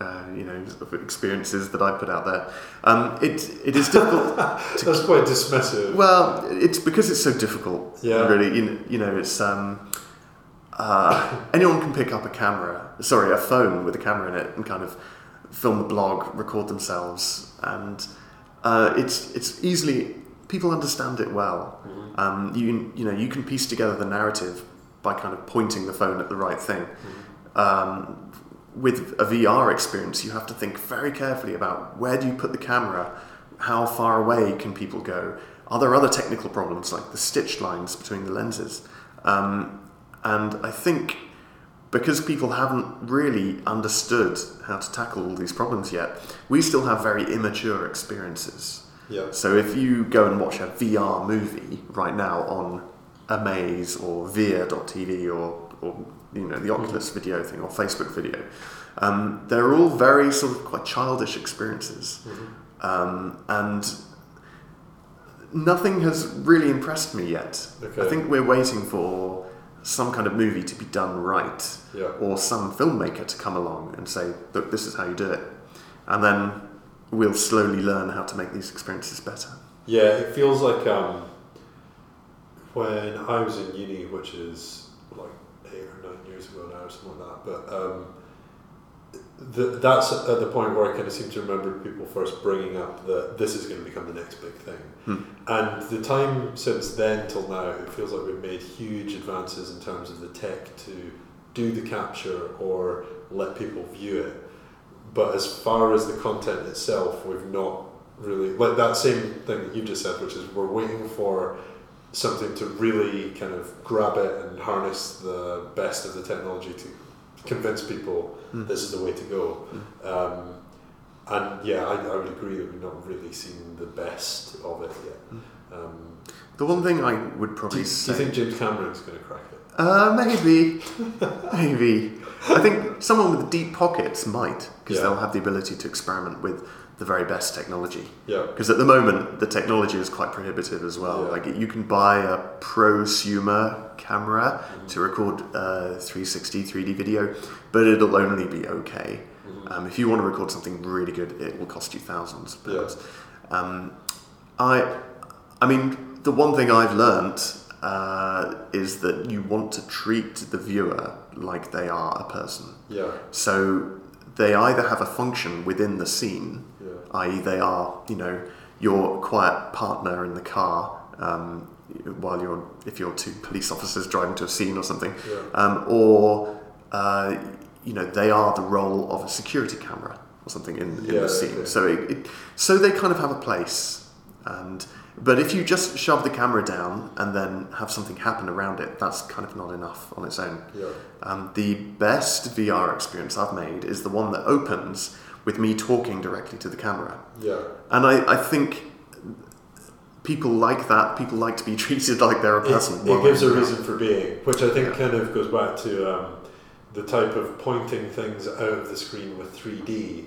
uh, you know, experiences that I put out there. Um, it it is difficult. That's quite dismissive. well, it's because it's so difficult. Yeah. Really, you know, you know it's. Um, uh, anyone can pick up a camera, sorry, a phone with a camera in it, and kind of film a blog, record themselves, and uh, it's it's easily people understand it well. Um, you you know you can piece together the narrative by kind of pointing the phone at the right thing. Um, with a VR experience, you have to think very carefully about where do you put the camera, how far away can people go, are there other technical problems like the stitched lines between the lenses, um, and I think because people haven't really understood how to tackle all these problems yet, we still have very immature experiences. Yeah. So if you go and watch a VR movie right now on Amaze or Veer.tv or, or you know the Oculus video thing or Facebook video, um, they're all very sort of quite childish experiences, um, and nothing has really impressed me yet. Okay. I think we're waiting for some kind of movie to be done right, Yeah. or some filmmaker to come along and say, "Look, this is how you do it," and then we'll slowly learn how to make these experiences better. Yeah, it feels like um, when I was in uni, which is like eight or nine years ago now, or something like that. But um, th- that's at the point where I kind of seem to remember people first bringing up that this is going to become the next big thing. And the time since then till now, it feels like we've made huge advances in terms of the tech to do the capture or let people view it. But as far as the content itself, we've not really like that same thing that you just said, which is we're waiting for something to really kind of grab it and harness the best of the technology to convince people this is the way to go. Um, and yeah, I, I would agree that we've not really seen the best of it yet. Um, The one thing I would probably do say, you think James Cameron's going to crack it? uh, maybe, maybe. I think someone with deep pockets might, because Yeah. they'll have the ability to experiment with the very best technology. Yeah. Because at the moment, the technology is quite prohibitive as well. Yeah. Like you can buy a prosumer camera Mm-hmm. to record uh, 360 3D video, but it'll only be okay. Mm-hmm. Um, if you want to record something really good, it will cost you thousands of Yeah. Um, I, I mean, the one thing I've learnt uh, is that you want to treat the viewer like they are a person. Yeah. So they either have a function within the scene, Yeah. i.e., they are, you know, your quiet partner in the car um, while you're, if you're two police officers driving to a scene or something, Yeah. um, or, uh, you know, they are the role of a security camera or something in, in Yeah, the scene. So it, it, so they kind of have a place. And but if you just shove the camera down and then have something happen around it, that's kind of not enough on its own. Yeah. Um, the best VR experience I've made is the one that opens with me talking directly to the camera. Yeah. And I, I think people like that. People like to be treated like they're a person. it while gives a reason for being, which I think Yeah. kind of goes back to um, the type of pointing things out of the screen with 3D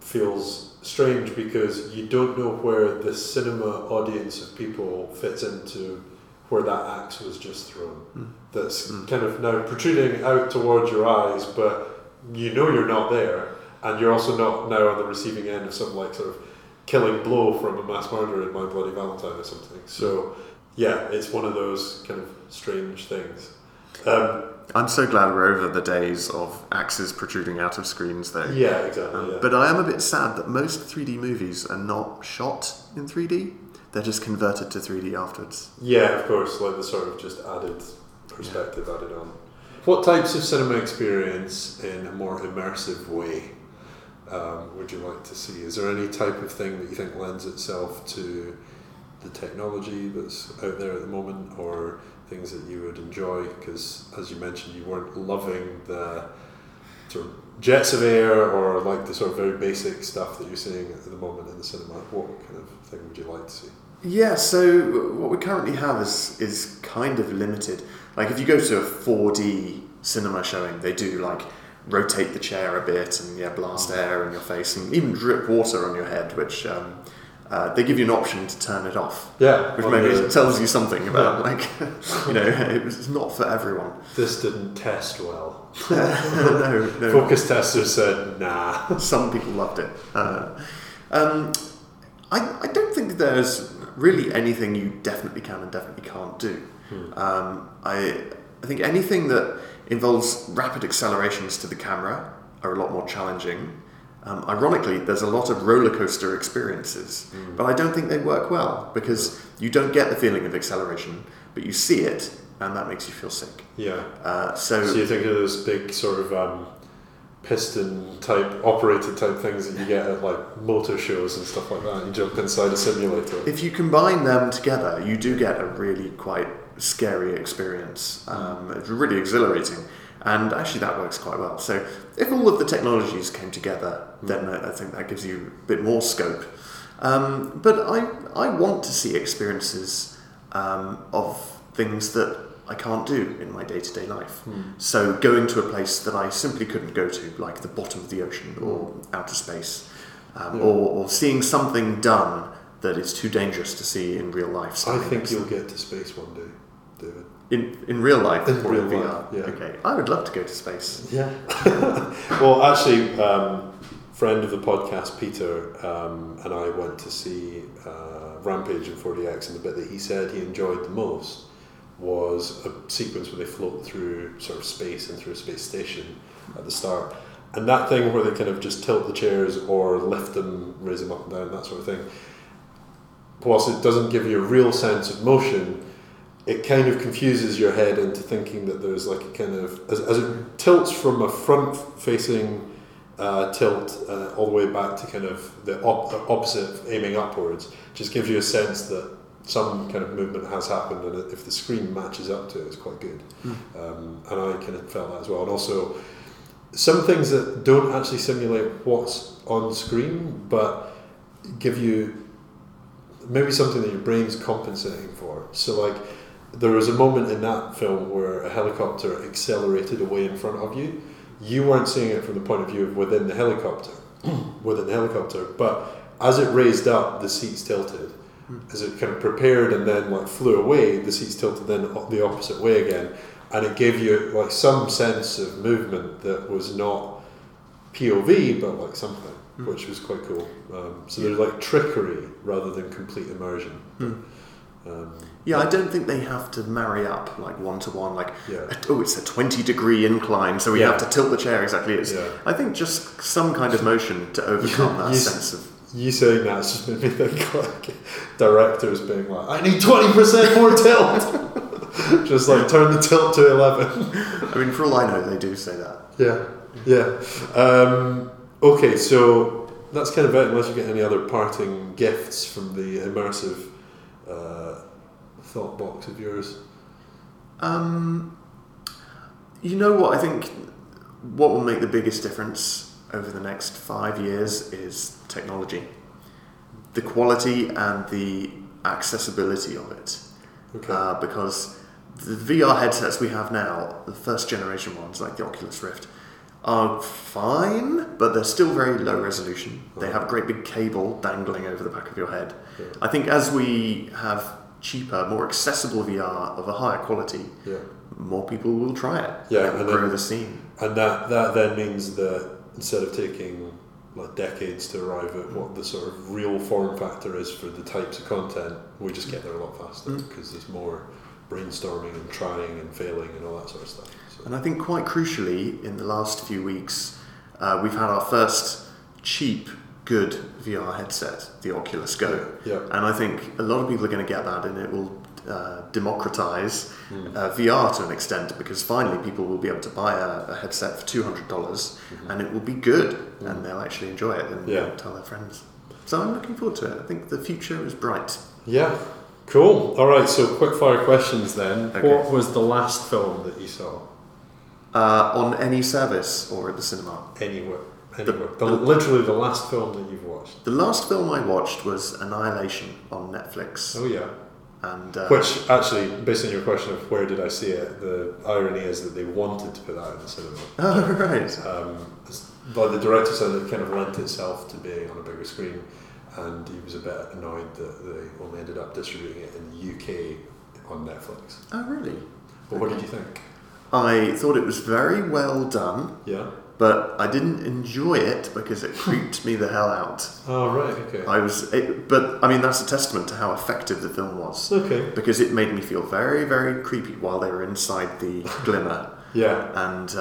feels strange because you don't know where the cinema audience of people fits into where that axe was just thrown. That's kind of now protruding out towards your eyes, but you know you're not there, and you're also not now on the receiving end of some like sort of killing blow from a mass murderer in My Bloody Valentine or something. So yeah, it's one of those kind of strange things. Um, I'm so glad we're over the days of axes protruding out of screens, though. yeah, exactly. Um, yeah. But I am a bit sad that most 3D movies are not shot in 3D. They're just converted to 3D afterwards. Yeah, of course, like the sort of just added perspective added on. What types of cinema experience in a more immersive way um, would you like to see? Is there any type of thing that you think lends itself to the technology that's out there at the moment, or things that you would enjoy? Because, as you mentioned, you weren't loving the sort of jets of air or like the sort of very basic stuff that you're seeing at the moment in the cinema. What kind of thing would you like to see? Yeah, so what we currently have is is kind of limited. Like if you go to a 4D cinema showing, they do like rotate the chair a bit and yeah, blast air in your face and even drip water on your head, which um, uh, they give you an option to turn it off. Yeah, which maybe the- tells you something about Yeah. like you know it's not for everyone. This didn't test well. no, no. Focus testers said, nah. Some people loved it. Uh, um, I, I don't think there's really anything you definitely can and definitely can't do. Um, I, I think anything that involves rapid accelerations to the camera are a lot more challenging. Um, ironically, there's a lot of roller coaster experiences, but I don't think they work well because you don't get the feeling of acceleration, but you see it, and that makes you feel sick. Yeah. Uh, So you think of those big sort of um, piston type, operated type things that you get at like motor shows and stuff like that. You jump inside a simulator. If you combine them together, you do get a really quite scary experience. Um, it's really exhilarating, and actually that works quite well. So if all of the technologies came together, then I I think that gives you a bit more scope. Um, but I I want to see experiences um, of things that I can't do in my day to day life. So going to a place that I simply couldn't go to, like the bottom of the ocean or outer space, um, or, or seeing something done that is too dangerous to see in real life. I standing think you'll get to space one day, David. In in real life In or real in VR. life, yeah. Okay, I would love to go to space. Yeah. well, actually, um, friend of the podcast, Peter, um, and I went to see uh, Rampage in 4DX, and the bit that he said he enjoyed the most was a sequence where they float through sort of space and through a space station at the start. And that thing where they kind of just tilt the chairs or lift them, raise them up and down, that sort of thing. Whilst it doesn't give you a real sense of motion, it kind of confuses your head into thinking that there's like a kind of as, as it tilts from a front facing uh, tilt uh, all the way back to kind of the op- the opposite aiming upwards just gives you a sense that some kind of movement has happened and if the screen matches up to it it's quite good. Um, and I kind of felt that as well. And also some things that don't actually simulate what's on screen but give you maybe something that your brain's compensating for. So like there was a moment in that film where a helicopter accelerated away in front of you. You weren't seeing it from the point of view of within the helicopter, within the helicopter, but as it raised up, the seats tilted. Hmm. As it kind of prepared and then like flew away, the seats tilted then the opposite way again, and it gave you like some sense of movement that was not POV, but like something, hmm. which was quite cool. Um, so there's like trickery rather than complete immersion. Hmm. Um, Yeah, I don't think they have to marry up like one to one. Like, Yeah. oh, it's a twenty degree incline, so we Yeah. have to tilt the chair exactly. It's, Yeah. I think just some kind of motion to overcome that You sense of. you saying that's just made me think like directors being like, I need twenty percent more tilt. just like turn the tilt to eleven. I mean, for all I know, they do say that. Yeah, yeah. Um, okay, so that's kind of it. Unless you get any other parting gifts from the immersive uh, thought box of yours. Um, you know what? I think what will make the biggest difference over the next five years is technology, the quality and the accessibility of it. Okay. Uh, because the VR headsets we have now, the first generation ones like the Oculus Rift, are fine, but they're still very low resolution. They have a great big cable dangling over the back of your head. Yeah. I think as we have cheaper, more accessible VR of a higher quality, yeah. more people will try it. Yeah, it and then- grow the scene. And that, that then means that instead of taking like decades to arrive at what the sort of real form factor is for the types of content, we just get there a lot faster mm. because there's more brainstorming and trying and failing and all that sort of stuff. And I think quite crucially, in the last few weeks, uh, we've had our first cheap, good VR headset, the Oculus Go. Yeah. And I think a lot of people are going to get that, and it will uh, democratize Hmm. uh, VR to an extent because finally people will be able to buy a, a headset for two hundred dollars, and it will be good, and they'll actually enjoy it and. Yeah. tell their friends. So I'm looking forward to it. I think the future is bright. yeah, cool. All right, so quick fire questions then. Okay. What was the last film that you saw Uh, on any service or at the cinema. anywhere? Anywhere. The, literally the last film that you've watched. The last film I watched was Annihilation on Netflix, Oh yeah. and uh, Which actually, based on your question of where did I see it, the irony is that they wanted to put that in the cinema. oh right, Um, but the director said it kind of lent itself to being on a bigger screen. and he was a bit annoyed that they only ended up distributing it in the UK on Netflix. Oh, really? But what did you think? I thought it was very well done, Yeah. but I didn't enjoy it because it creeped me the hell out. Oh right. Okay. I was, it, but I mean that's a testament to how effective the film was okay. because it made me feel very, very creepy while they were inside the glimmer. Yeah. And uh,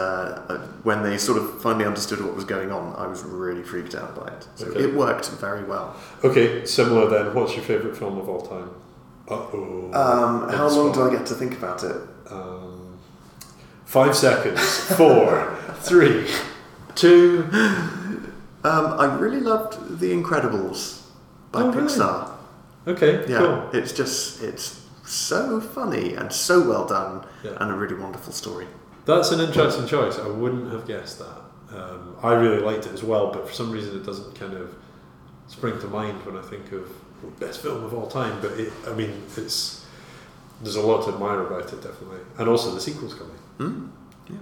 uh, when they sort of finally understood what was going on, I was really freaked out by it. So Okay. it worked very well. Okay. Similar then. What's your favourite film of all time? Uh oh. Um, how long do I get to think about it? Um, five seconds. Four, three, two. Um, I really loved The Incredibles by Oh, really? Pixar. Okay. Yeah, Cool. it's just it's so funny and so well done, Yeah. and a really wonderful story. That's an interesting choice. I wouldn't have guessed that. Um, I really liked it as well, but for some reason it doesn't kind of spring to mind when I think of best film of all time. But it, I mean, it's there's a lot to admire about it, definitely, and also the sequel's coming. Mm.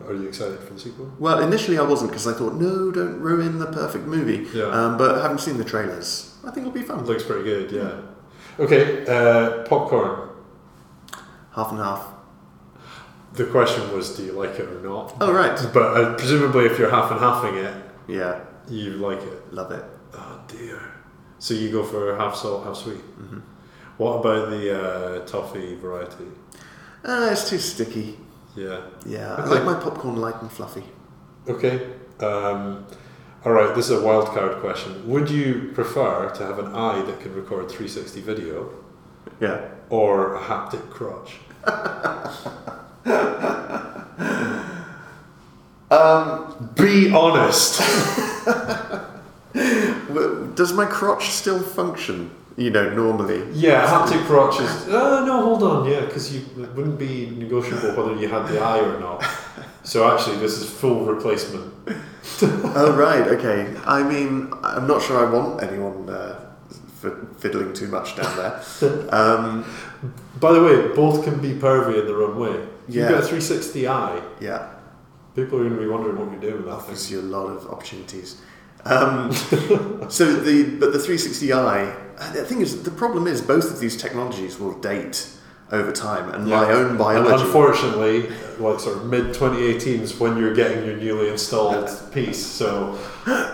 Are you excited for the sequel? Well, initially I wasn't because I thought, no, don't ruin the perfect movie. Yeah. Um, but having seen the trailers, I think it'll be It fun. looks pretty good. Yeah. Okay. Uh, popcorn. Half and half. The question was, do you like it or not? Oh right. But uh, presumably, if you're half and halfing it, Yeah, you like it. love it. Oh dear. So you go for half salt, half sweet. What about the uh, toffee variety? Uh, it's too sticky. Yeah. Yeah, I like my popcorn light and fluffy. Okay. Um, all right. This is a wild card question. Would you prefer to have an eye that can record 360 video, Yeah. or a haptic crotch? Um, Be honest. does my crotch still function? You know, normally. yeah, haptic crotch is. Uh, no, hold on. Yeah, because you it wouldn't be negotiable whether you had the eye or not. So actually, this is full replacement. Oh right, okay. I mean, I'm not sure I want anyone uh, f- fiddling too much down there. Um, By the way, both can be pervy in their own way. If Yeah. You've got a 360 eye. yeah, People are going to be wondering what you're doing with that offers you a lot of opportunities. Um, so the but the 360i, uh, the thing is, the problem is both of these technologies will date over time, and my Yeah. own And biology. unfortunately, like sort of mid 2018 is when you're getting your newly installed piece. So,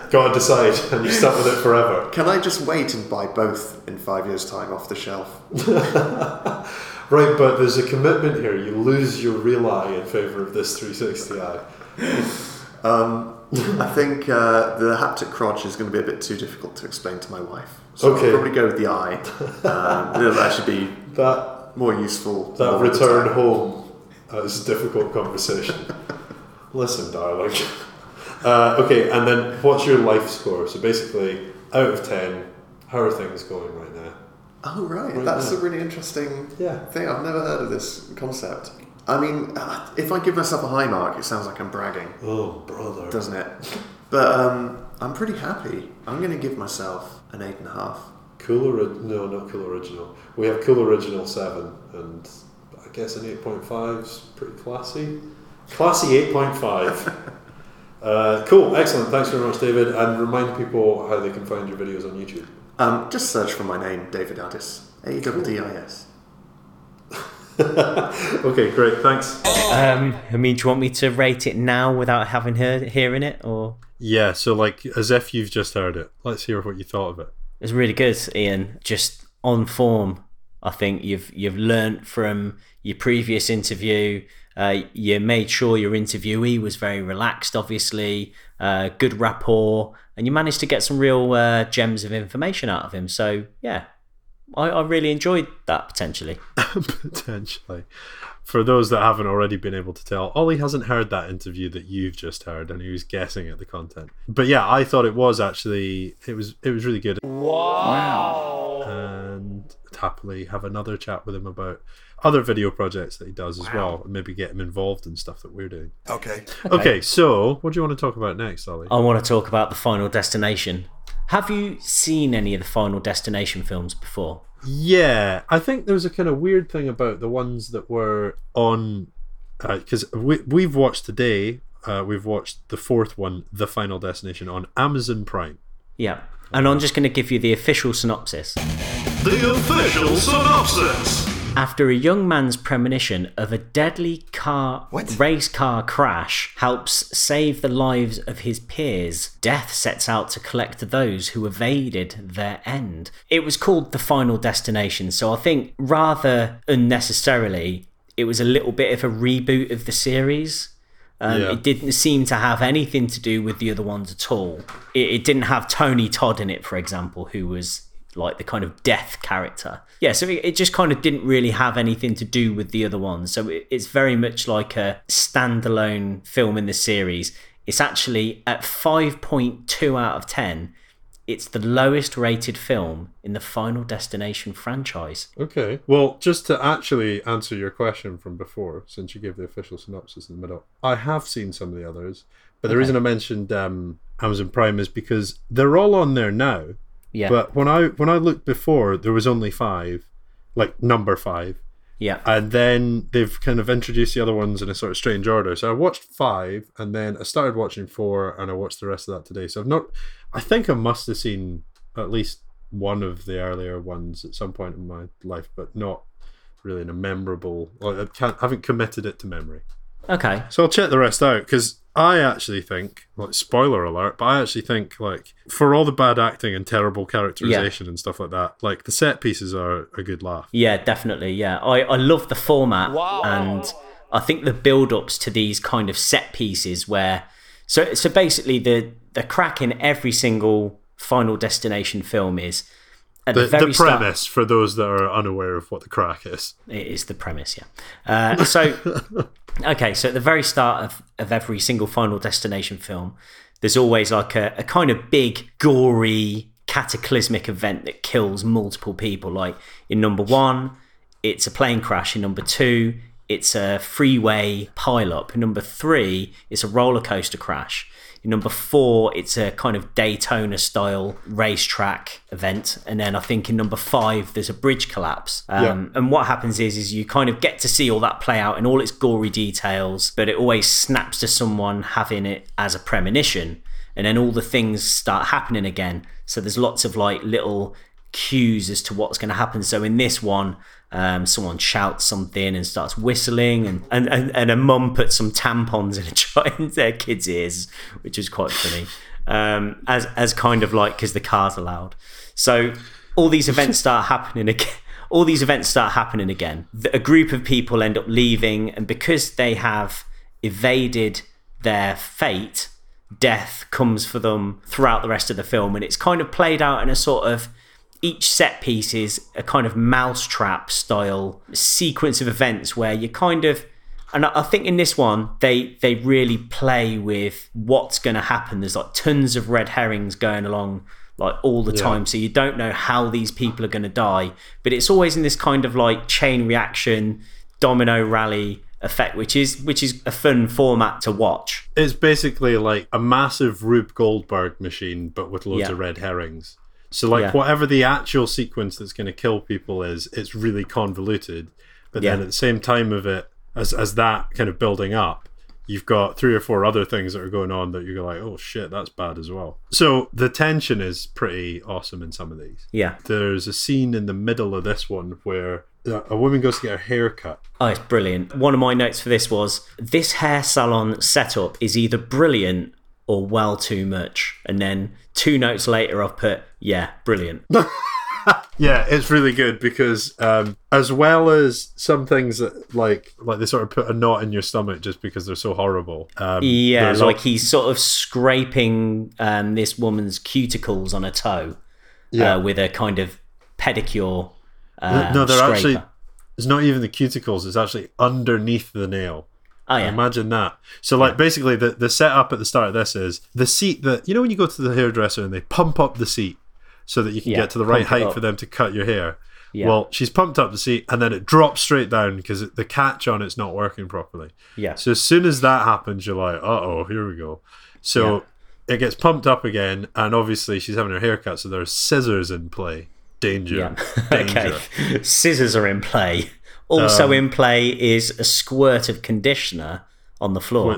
gotta decide, and you're stuck with it forever. Can I just wait and buy both in five years' time off the shelf? Right, but there's a commitment here. You lose your real eye in favour of this 360 eye. Um, I think uh, the haptic crotch is going to be a bit too difficult to explain to my wife. So Okay. I'll probably go with the eye. Um, it'll actually be That more useful. that more return home uh, is a difficult conversation. Listen, darling. Uh, okay, and then what's your life score? So basically, out of 10, how are things going right now? Oh right, Right that's now. a really interesting Yeah. thing. I've never heard of this concept. I mean, uh, if I give myself a high mark, it sounds like I'm bragging, Oh, brother. doesn't it? But um, I'm pretty happy. I'm going to give myself an eight and a half. Cool ori- no, not cool original. We have cool original seven, and I guess an eight point five is pretty classy. Classy eight point five. uh, cool, excellent. Thanks very much, David. And remind people how they can find your videos on YouTube. Um, just search for my name, David Addis. A W D I S. Okay, great. Thanks. Um, I mean, do you want me to rate it now without having heard hearing it, or Yeah, so like as if you've just heard it. Let's hear what you thought of it. it's really good, Ian. Just on form. I think you've you've learnt from your previous interview. Uh, you made sure your interviewee was very relaxed, obviously, uh, good rapport, and you managed to get some real uh, gems of information out of him. So yeah, I, I really enjoyed that potentially. Potentially. For those that haven't already been able to tell, Ollie hasn't heard that interview that you've just heard and he was guessing at the content. But yeah, I thought it was actually it was it was really good. Wow. And I'd happily have another chat with him about other video projects that he does as well and maybe get him involved in stuff that we're doing. Okay. Okay, so what do you want to talk about next, Ollie? I want to talk about the Final Destination. Have you seen any of the Final Destination films before? Yeah, I think there was a kind of weird thing about the ones that were on because we we've watched today. Uh, we've watched the fourth one, The Final Destination, on Amazon Prime. Yeah. And I'm just going to give you the official synopsis. The official synopsis. After a young man's premonition of a deadly car race car crash helps save the lives of his peers, Death sets out to collect those who evaded their end. It was called The Final Destination, so I think rather unnecessarily, it was a little bit of a reboot of the series. Um, Yeah. It didn't seem to have anything to do with the other ones at all. It, it didn't have Tony Todd in it, for example, who was like the kind of death character. Yeah, so it, it just kind of didn't really have anything to do with the other ones. So it, it's very much like a standalone film in the series. It's actually at 5.2 out of 10. It's the lowest rated film in the Final Destination franchise. Okay. Well, just to actually answer your question from before, since you gave the official synopsis in the middle, I have seen some of the others, but the reason I mentioned um, Amazon Prime is because they're all on there now. Yeah. But when I when I looked before, there was only five, like number five, yeah. and then they've kind of introduced the other ones in a sort of strange order. So I watched five, and then I started watching four, and I watched the rest of that today. So I've not. I think I must have seen at least one of the earlier ones at some point in my life, but not really in a memorable. Like I can't, I haven't committed it to memory. Okay. So I'll check the rest out because I actually think, like, spoiler alert, but I actually think, like, for all the bad acting and terrible characterization and stuff like that, like, the set pieces are a good laugh. Yeah, definitely. Yeah, I, I love the format, and I think the build-ups to these kind of set pieces where, so so basically the the crack in every single Final Destination film is the, The, the start. premise, for those that are unaware of what the crack is. It is the premise, yeah. Uh, so, okay, so at the very start of, of every single Final Destination film, there's always like a, a kind of big, gory, cataclysmic event that kills multiple people. Like in number one, it's a plane crash. In number two, it's a freeway pileup. In number three, it's a roller coaster crash. Number four, it's a kind of Daytona style racetrack event. And then I think in number five, there's a bridge collapse. Um, And what happens is, is you kind of get to see all that play out in all its gory details, but it always snaps to someone having it as a premonition. And then all the things start happening again. So there's lots of like little cues as to what's going to happen. So in this one, um, someone shouts something and starts whistling, and, and, and, and a mum puts some tampons in a child their kids' ears, which is quite funny. Um, as as kind of like because the car's allowed. So all these events start happening again. All these events start happening again. A group of people end up leaving, and because they have evaded their fate, death comes for them throughout the rest of the film, and it's kind of played out in a sort of each set piece is a kind of mousetrap style sequence of events where you kind of and I think in this one they they really play with what's going to happen. There's like tons of red herrings going along like all the time, so you don't know how these people are going to die. But it's always in this kind of like chain reaction, domino rally effect, which is which is a fun format to watch. It's basically like a massive Rube Goldberg machine, but with loads Yeah. of red herrings. So, like, Yeah. whatever the actual sequence that's going to kill people is, it's really convoluted. But then Yeah. at the same time of it, as as that kind of building up, you've got three or four other things that are going on that you're like, oh shit, that's bad as well. So the tension is pretty awesome in some of these. Yeah. There's a scene in the middle of this one where a a woman goes to get her hair cut. Oh, it's brilliant. One of my notes for this was this hair salon setup is either brilliant or well too much. And then two notes later, I've put, yeah, brilliant. Yeah, it's really good because um, as well as some things that like like they sort of put a knot in your stomach just because they're so horrible. Um, Yeah, like al- he's sort of scraping um, this woman's cuticles on a toe Yeah. uh, with a kind of pedicure. Uh, no, they're scraper. actually it's not even the cuticles; it's actually underneath the nail. Oh, yeah. Imagine that. So, like, basically, the the setup at the start of this is the seat that you know when you go to the hairdresser and they pump up the seat so that you can Yeah, get to the right height for them to cut your hair. Yeah. Well, she's pumped up the seat and then it drops straight down because the catch on it's not working properly. Yeah. So as soon as that happens, you're like, uh oh, here we go. So it gets pumped up again, and obviously she's having her hair cut, so are scissors in play. Danger. Yeah. Danger. okay. Scissors are in play. Also Um, in play is a squirt of conditioner on the floor.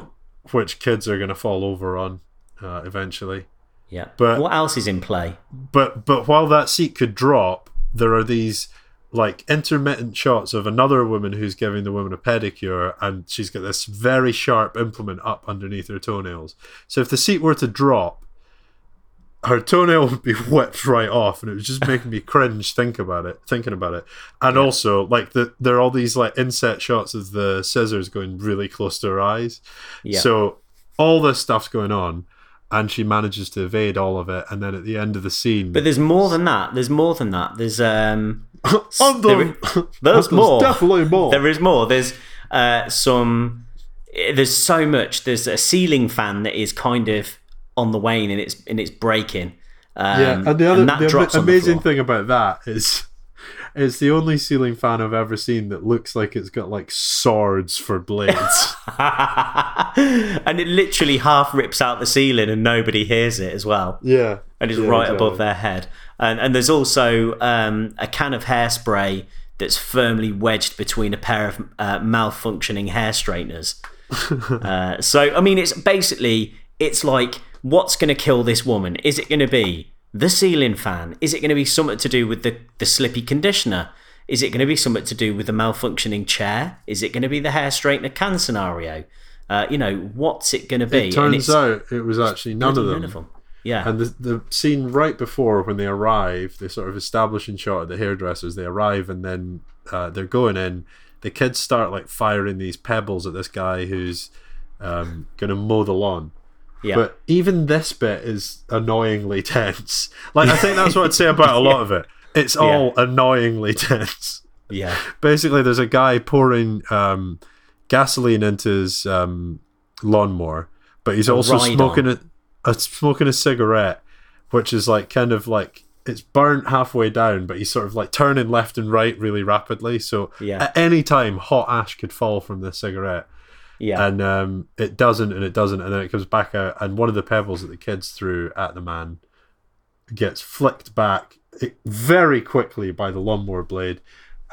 Wh- which kids are going to fall over on uh, eventually. Yeah. But- what else is in play? but but while that seat could drop, there are these like intermittent shots of another woman who's giving the woman a pedicure, and she's got this very sharp implement up underneath her toenails. So if the seat were to drop, her toenail would be whipped right off, and it was just making me cringe think about it, thinking about it. And also, like the there are all these like inset shots of the scissors going really close to her eyes. Yeah. So all this stuff's going on, and she manages to evade all of it, and then at the end of the scene, But there's more than that. There's more than that. There's um On the- i- there's There's more. definitely more. There is more. There's uh some there's so much. There's a ceiling fan that is kind of on the wane and it's and it's breaking. Um, yeah, and the other that the amazing thing about that is it's the only ceiling fan I've ever seen that looks like it's got like swords for blades. and it literally half rips out the ceiling and nobody hears it as well. yeah, and it's Yeah, right exactly. above their head. And and there's also um, a can of hairspray that's firmly wedged between a pair of uh, malfunctioning hair straighteners. uh, so I mean, it's basically it's like what's going to kill this woman? Is it going to be the ceiling fan? Is it going to be something to do with the the slippy conditioner? Is it going to be something to do with the malfunctioning chair? Is it going to be the hair straightener can scenario? Uh, you know, what's it going to be? It turns out it was actually none of them. none of them. Yeah. And the, the scene right before when they arrive, the sort of establishing shot at the hairdressers, they arrive and then uh, they're going in. The kids start like firing these pebbles at this guy who's um, going to mow the lawn. Yeah. But even this bit is annoyingly tense. Like I think that's what I'd say about a lot of it. It's all annoyingly tense. yeah. Basically, there's a guy pouring um, gasoline into his um, lawnmower, but he's also smoking a, a smoking a cigarette, which is like kind of like it's burnt halfway down, but he's sort of like turning left and right really rapidly. So Yeah. at any time, hot ash could fall from the cigarette Yeah. and um, it doesn't and it doesn't and then it comes back out and one of the pebbles that the kids threw at the man gets flicked back very quickly by the lawnmower blade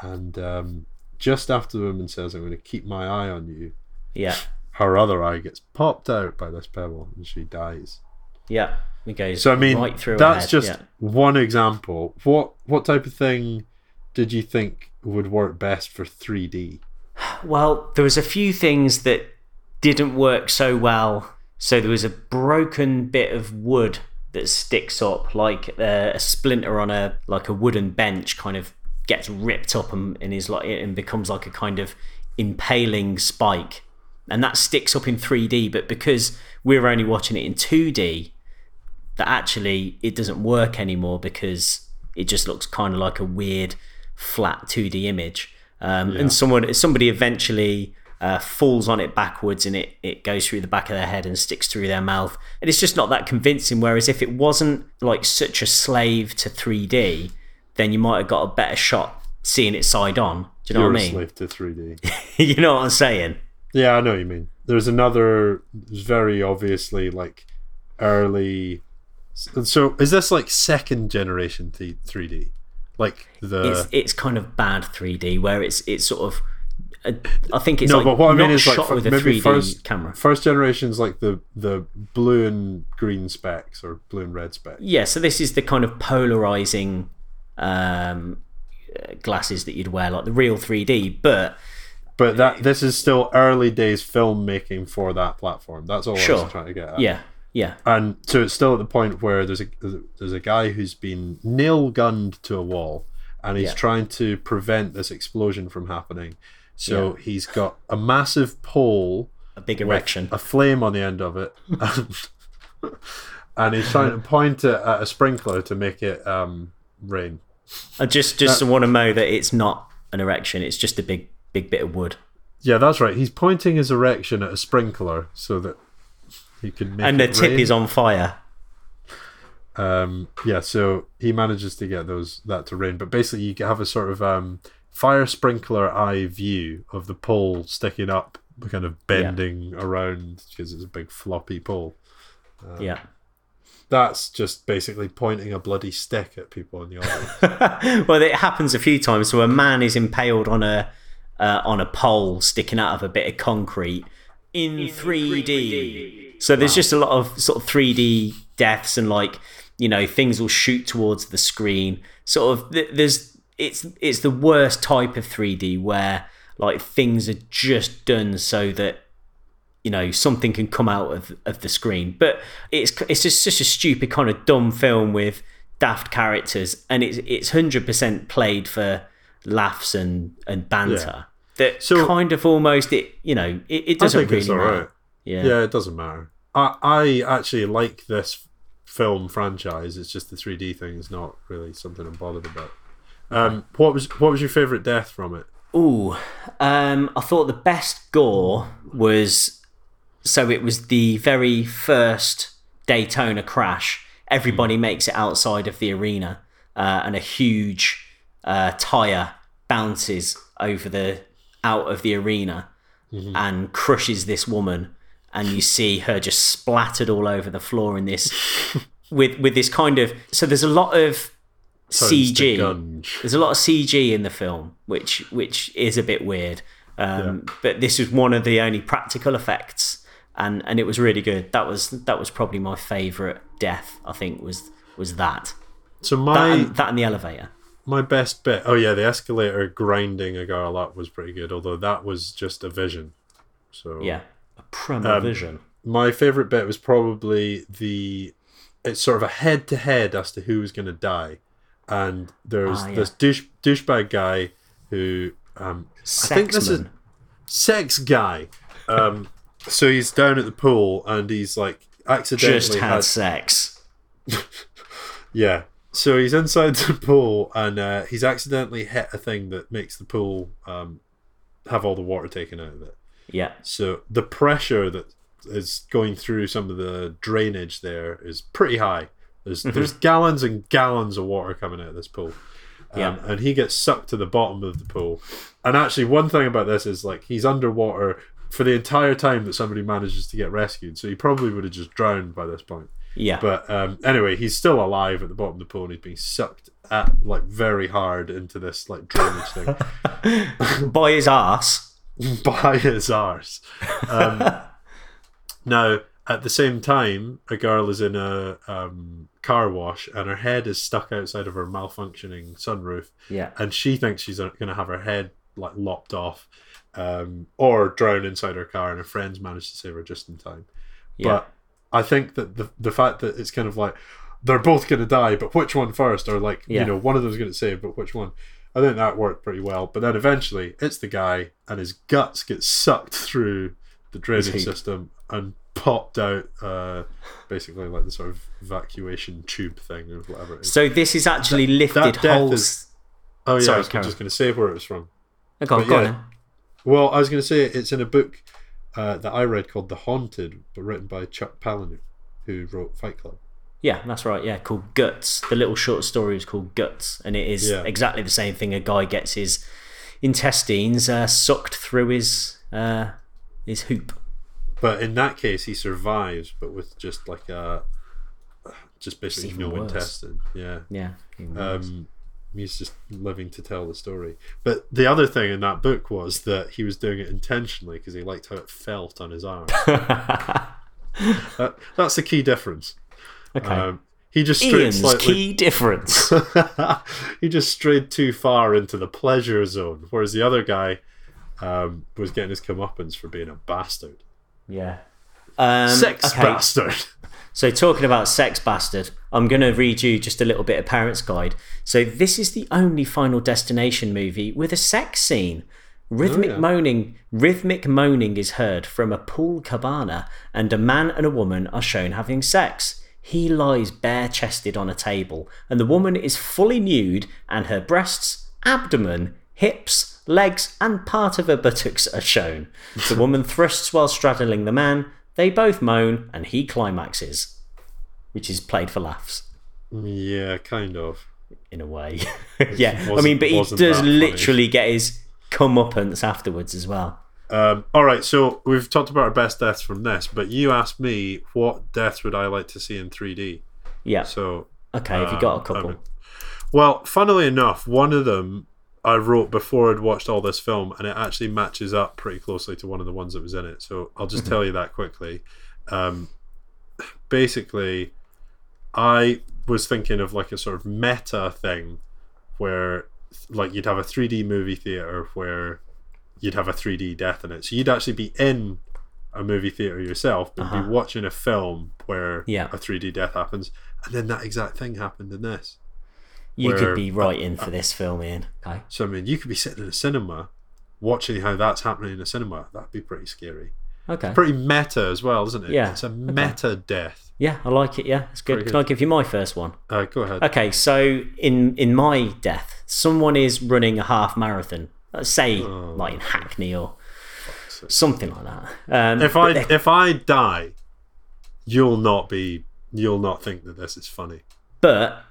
and um, just after the woman says i'm going to keep my eye on you yeah. her other eye gets popped out by this pebble and she dies Yeah. It goes so i mean right that's just yeah. one example what what type of thing did you think would work best for 3d Well, there was a few things that didn't work so well. So there was a broken bit of wood that sticks up, like uh, a splinter on a like a wooden bench, kind of gets ripped up and, and is like and becomes like a kind of impaling spike, and that sticks up in 3D. But because we're only watching it in 2D, that actually it doesn't work anymore because it just looks kind of like a weird flat 2D image. Um, And someone, somebody eventually uh, falls on it backwards and it, it goes through the back of their head and sticks through their mouth. And it's just not that convincing. Whereas if it wasn't like such a slave to 3D, then you might have got a better shot seeing it side on. Do you know you're what I a mean? slave to 3d you know what I'm saying? Yeah, I know what you mean. There's another very obviously like early. So is this like second generation 3D? Like the it's it's kind of bad 3D where it's it's sort of uh, I think it's no, like but what I mean is like shot fir- with a maybe 3D first camera. First generation's like the the blue and green specs or blue and red specs. Yeah, so this is the kind of polarizing um, glasses that you'd wear, like the real 3D. But But that this is still early days filmmaking for that platform. That's all I Sure. was trying to get at. yeah, yeah, and so it's still at the point where there's a there's a guy who's been nail gunned to a wall and he's Yeah. trying to prevent this explosion from happening so he's got a massive pole a big erection. a flame on the end of it and, and he's trying to point it at a sprinkler to make it um, rain I just just want to know that it's not an erection; it's just a big big bit of wood. yeah that's right he's pointing his erection at a sprinkler so that he can make And the tip rain. is on fire. um yeah so he manages to get those that to rain but basically you have a sort of um fire sprinkler eye view of the pole sticking up kind of bending around because it's a big floppy pole yeah. that's just basically pointing a bloody stick at people in the audience well, it happens a few times. So a man is impaled on a uh, on a pole sticking out of a bit of concrete in, 3D. So there's just a lot of sort of 3D deaths and like you know things will shoot towards the screen. Sort of there's it's it's the worst type of 3D where like things are just done so that you know something can come out of, of the screen but it's it's just such a stupid kind of dumb film with daft characters and it's it's 100% played for laughs and and banter that So- kind of almost it you know it, it doesn't really it's matter alright. Yeah. Yeah, it doesn't matter. I I actually like this film franchise. It's just the 3D thing is not really something I'm bothered about. Um, what was what was your favorite death from it? Ooh, um, I thought the best gore was so it was the very first Daytona crash. Everybody makes it outside of the arena, uh, and a huge uh, tire bounces over the out of the arena and crushes this woman, and you see her just splattered all over the floor in this with with this kind of. So there's a lot of Turns to CG. There's a lot of CG in the film, which which is a bit weird. Um, But this was one of the only practical effects, and and it was really good. That was that was probably my favourite death. I think was was that So that my and, that and the elevator. my best bit. Oh yeah, the escalator grinding a girl up was pretty good. Although that was just a vision. So Yeah, a prema vision. my favorite bit was probably the it's sort of a head to head as to who was going to die and there's Ah, yeah. this douche douchebag guy who um I think this is sex guy um so he's down at the pool and he's like accidentally Just had sex. yeah so he's inside the pool and uh, he's accidentally hit a thing that makes the pool um have all the water taken out of it Yeah, So the pressure that is going through some of the drainage there is pretty high. There's there's gallons and gallons of water coming out of this pool. Um, Yeah. and he gets sucked to the bottom of the pool. And actually, one thing about this is like he's underwater for the entire time that somebody manages to get rescued. So he probably would have just drowned by this point. yeah. But um, anyway, he's still alive at the bottom of the pool and he's being sucked at like very hard into this like drainage thing. by his ass. By his arse. Um, now, at the same time, a girl is in a um, car wash and her head is stuck outside of her malfunctioning sunroof, Yeah, and she thinks she's going to have her head like lopped off um, or drown inside her car, and her friends manage to save her just in time. yeah. But I think that the the fact that it's kind of like they're both going to die, but which one first? Or like Yeah. you know, one of them's going to save, but which one? I think that worked pretty well. But then eventually, it's the guy, and his guts get sucked through the drainage system and popped out, uh, basically like the sort of evacuation tube thing or whatever it is. so this is actually lifted that holes. is- oh yeah, sorry, I was Karen. just going to say where it was from. Oh, go on, but go on yeah. then. Well, I was going to say it's in a book uh, that I read called The Haunted, but written by Chuck Palahniuk, who wrote Fight Club. Yeah, that's right. Yeah, called Guts. The little short story is called Guts, and it is Yeah. exactly the same thing. A guy gets his intestines uh, sucked through his uh, his hoop. But in that case, he survives, but with just like a, just basically no worse. intestine. Yeah. Yeah. Um, he's just living to tell the story. But the other thing in that book was that he was doing it intentionally because he liked how it felt on his arm. that, that's the key difference. Okay. Um, he just strayed Ian's slightly. key difference. he just strayed too far into the pleasure zone, whereas the other guy um, was getting his comeuppance for being a bastard. yeah. Um, Sex okay. bastard. So, talking about Sex Bastard, I'm going to read you just a little bit of Parents Guide. So, this is the only Final Destination movie with a sex scene. Rhythmic yeah. moaning, rhythmic moaning is heard from a pool cabana, and a man and a woman are shown having sex. He lies bare-chested on a table, and the woman is fully nude, and her breasts, abdomen, hips, legs, and part of her buttocks are shown. The woman thrusts while straddling the man. They both moan, and he climaxes, which is played for laughs Yeah, kind of. in a way. yeah, I mean, but he does that funny. literally get his comeuppance afterwards as well. Um, all right, so we've talked about our best deaths from this, but you asked me what deaths would I like to see in 3D. Yeah. So, Okay, have you got a um, couple? um, well, funnily enough, one of them I wrote before I'd watched all this film, and it actually matches up pretty closely to one of the ones that was in it. So I'll just tell you that quickly. Um, basically, I was thinking of like a sort of meta thing where like you'd have a 3D movie theater where you'd have a 3D death in it. So you'd actually be in a movie theater yourself, but be watching a film where Yeah. a 3D death happens, and then that exact thing happened in this. You Where- could be right in for this film, Ian. Okay. So I mean, you could be sitting in a cinema watching how that's happening in a cinema. That'd be pretty scary. Okay. Pretty meta as well, isn't it? Yeah, It's a okay. meta death. Yeah, I like it. Yeah, it's good. Pretty Can I good. give you my first one? Uh, go ahead. Okay, so in in my death, someone is running a half marathon. Say Oh, like in Hackney or something like that. Um, if I if I die, you'll not be you'll not think that this is funny. but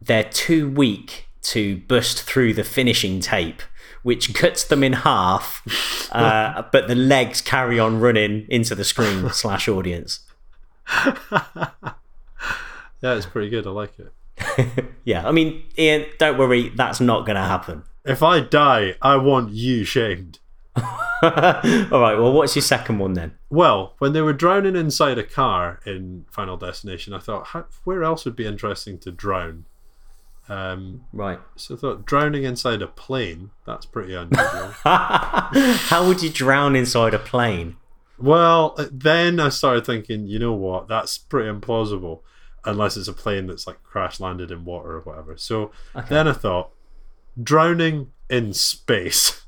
they're too weak to bust through the finishing tape, which cuts them in half. uh, but the legs carry on running into the screen slash audience. Yeah, it's pretty good. I like it. Yeah, I mean, Ian, don't worry, that's not going to happen. If I die, I want you shamed. All right, well, what's your second one then? Well, when they were drowning inside a car in Final Destination, I thought, how, where else would be interesting to drown? Um, Right. so I thought drowning inside a plane, that's pretty unusual. How would you drown inside a plane? well, then I started thinking, you know what, that's pretty implausible, unless it's a plane that's like crash landed in water or whatever. So then I thought, drowning in space.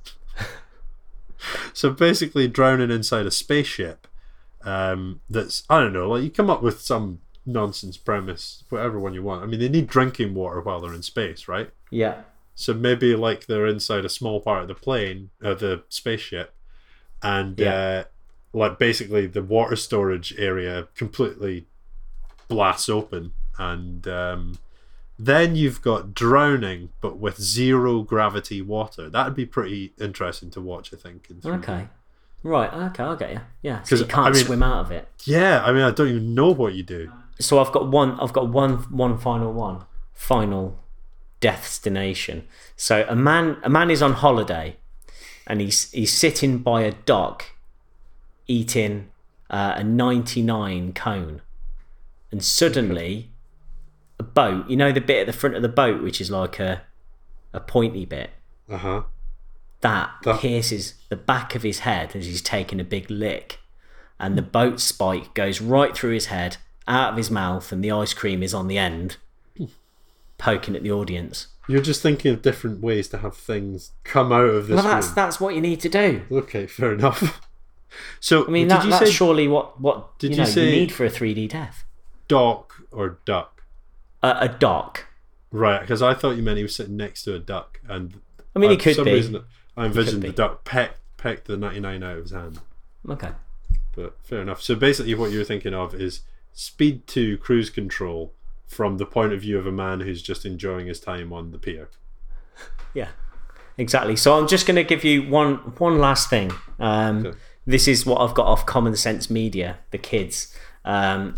so basically, drowning inside a spaceship. Um, that's I don't know. Like you come up with some nonsense premise, whatever one you want. I mean, they need drinking water while they're in space, right? Yeah. So maybe like they're inside a small part of the plane, uh, the spaceship, and Yeah. uh, like basically the water storage area completely blasts open, and um, then you've got drowning, but with zero gravity water. That'd be pretty interesting to watch, I think. in Okay. Right. Okay. I'll get you. Yeah. 'Cause, Because you can't I mean- swim out of it. Yeah, I mean, I don't even know what you do. So I've got one. I've got one. One final one. Final destination. So a man. A man is on holiday, and he's he's sitting by a dock, eating uh, a ninety nine cone, and suddenly, a boat. You know the bit at the front of the boat, which is like a a pointy bit. Uh huh. that That- pierces the back of his head as he's taking a big lick, and the boat spike goes right through his head, out of his mouth, and the ice cream is on the end, poking at the audience. You're just thinking of different ways to have things come out of this Well, that's room. that's what you need to do. Okay, fair enough. So, I mean, did that, you that's say surely what what Did you you say- you need for a three D death. dock or duck? A, a dock. Right, because I thought you meant he was sitting next to a duck, and I mean, uh, he could for some be. reason I envisioned be. the duck peck pecked the ninety nine out of his hand. Okay. But fair enough. So basically, what you're thinking of is Speed 2: Cruise Control from the point of view of a man who's just enjoying his time on the pier. Yeah, exactly. So I'm just going to give you one one last thing. Um, Okay. This is what I've got off Common Sense Media, the kids. Um,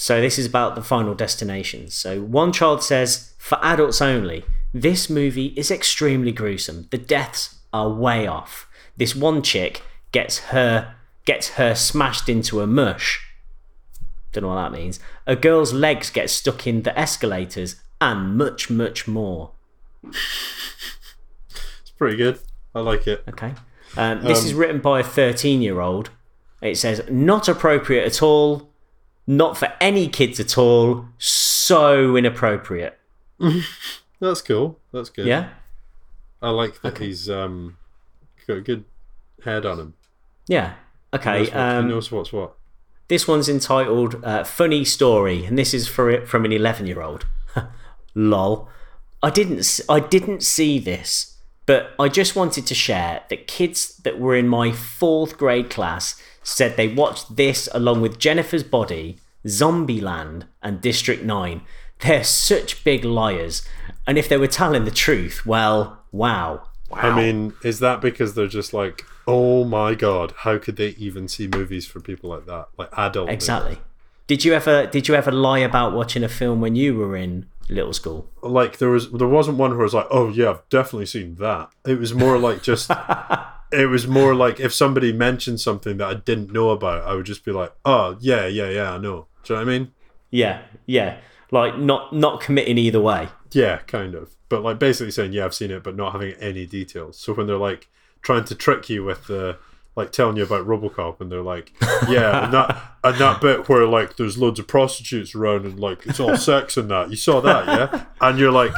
so this is about the Final Destination. So one child says, for adults only, this movie is extremely gruesome. The deaths are way off. This one chick gets her gets her smashed into a mush. Don't know what that means. A girl's legs get stuck in the escalators, and much, much more. It's pretty good. I like it. Okay. Um, this Um, is written by a 13 year old. It says, not appropriate at all, not for any kids at all, so inappropriate. That's cool. That's good. Yeah? I like that he's um got a good head on him. Yeah. He Okay. knows, what, he Um, knows what's what. this one's entitled uh, Funny Story, and this is for from an 11 year old. Lol. I didn't, I didn't see this, but I just wanted to share that kids that were in my fourth grade class said they watched this along with Jennifer's Body, Zombieland, and District 9. They're such big liars, and if they were telling the truth, well, wow. Wow. I mean, is that because they're just like, oh my god, how could they even see movies for people like that, like adult? movies? Exactly. Did you ever did you ever lie about watching a film when you were in little school? Like there was, there wasn't one where I was like, oh yeah, I've definitely seen that. It was more like just, it was more like if somebody mentioned something that I didn't know about, I would just be like, oh yeah, yeah, yeah, I know. Do you know what I mean? Yeah, yeah. like not not committing either way. Yeah, kind of. But like basically saying, yeah, I've seen it, but not having any details. So when they're like trying to trick you with the like telling you about RoboCop, and they're like, yeah, and that and that bit where like there's loads of prostitutes around and like it's all sex and that. You saw that, yeah? And you're like,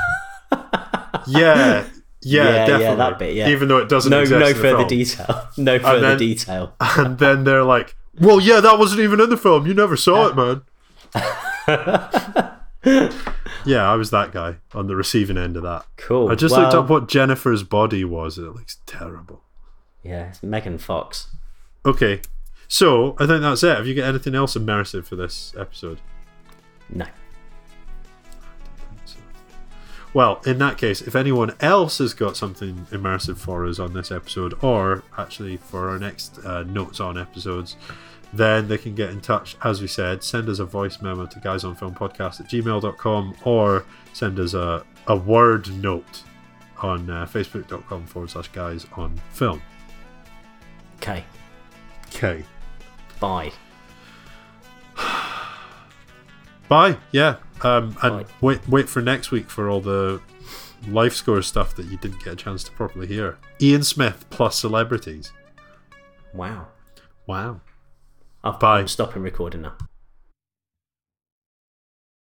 yeah. Yeah, Yeah, yeah, definitely. that bit, yeah. Even though it doesn't No, no further film. detail. No further then- detail. And then they're like, "Well, yeah, that wasn't even in the film. You never saw it, man." yeah, I was that guy on the receiving end of that. Cool. I just looked up what Jennifer's body was. It looks terrible. Yeah, it's Megan Fox. Okay, so I think that's it. Have you got anything else immersive for this episode? No. Well, in that case, if anyone else has got something immersive for us on this episode, or actually for our next uh, notes on episodes, then they can get in touch. As we said, send us a voice memo to guysonfilmpodcast at gmail.com or send us a, a word note on uh, facebook.com forward slash guys on film. Okay. Okay. Bye. Bye. Yeah. Um, and Bye. wait, wait for next week for all the life score stuff that you didn't get a chance to properly hear. Ian Smith plus celebrities. Wow. Wow. I've, Bye. I'm stopping recording now.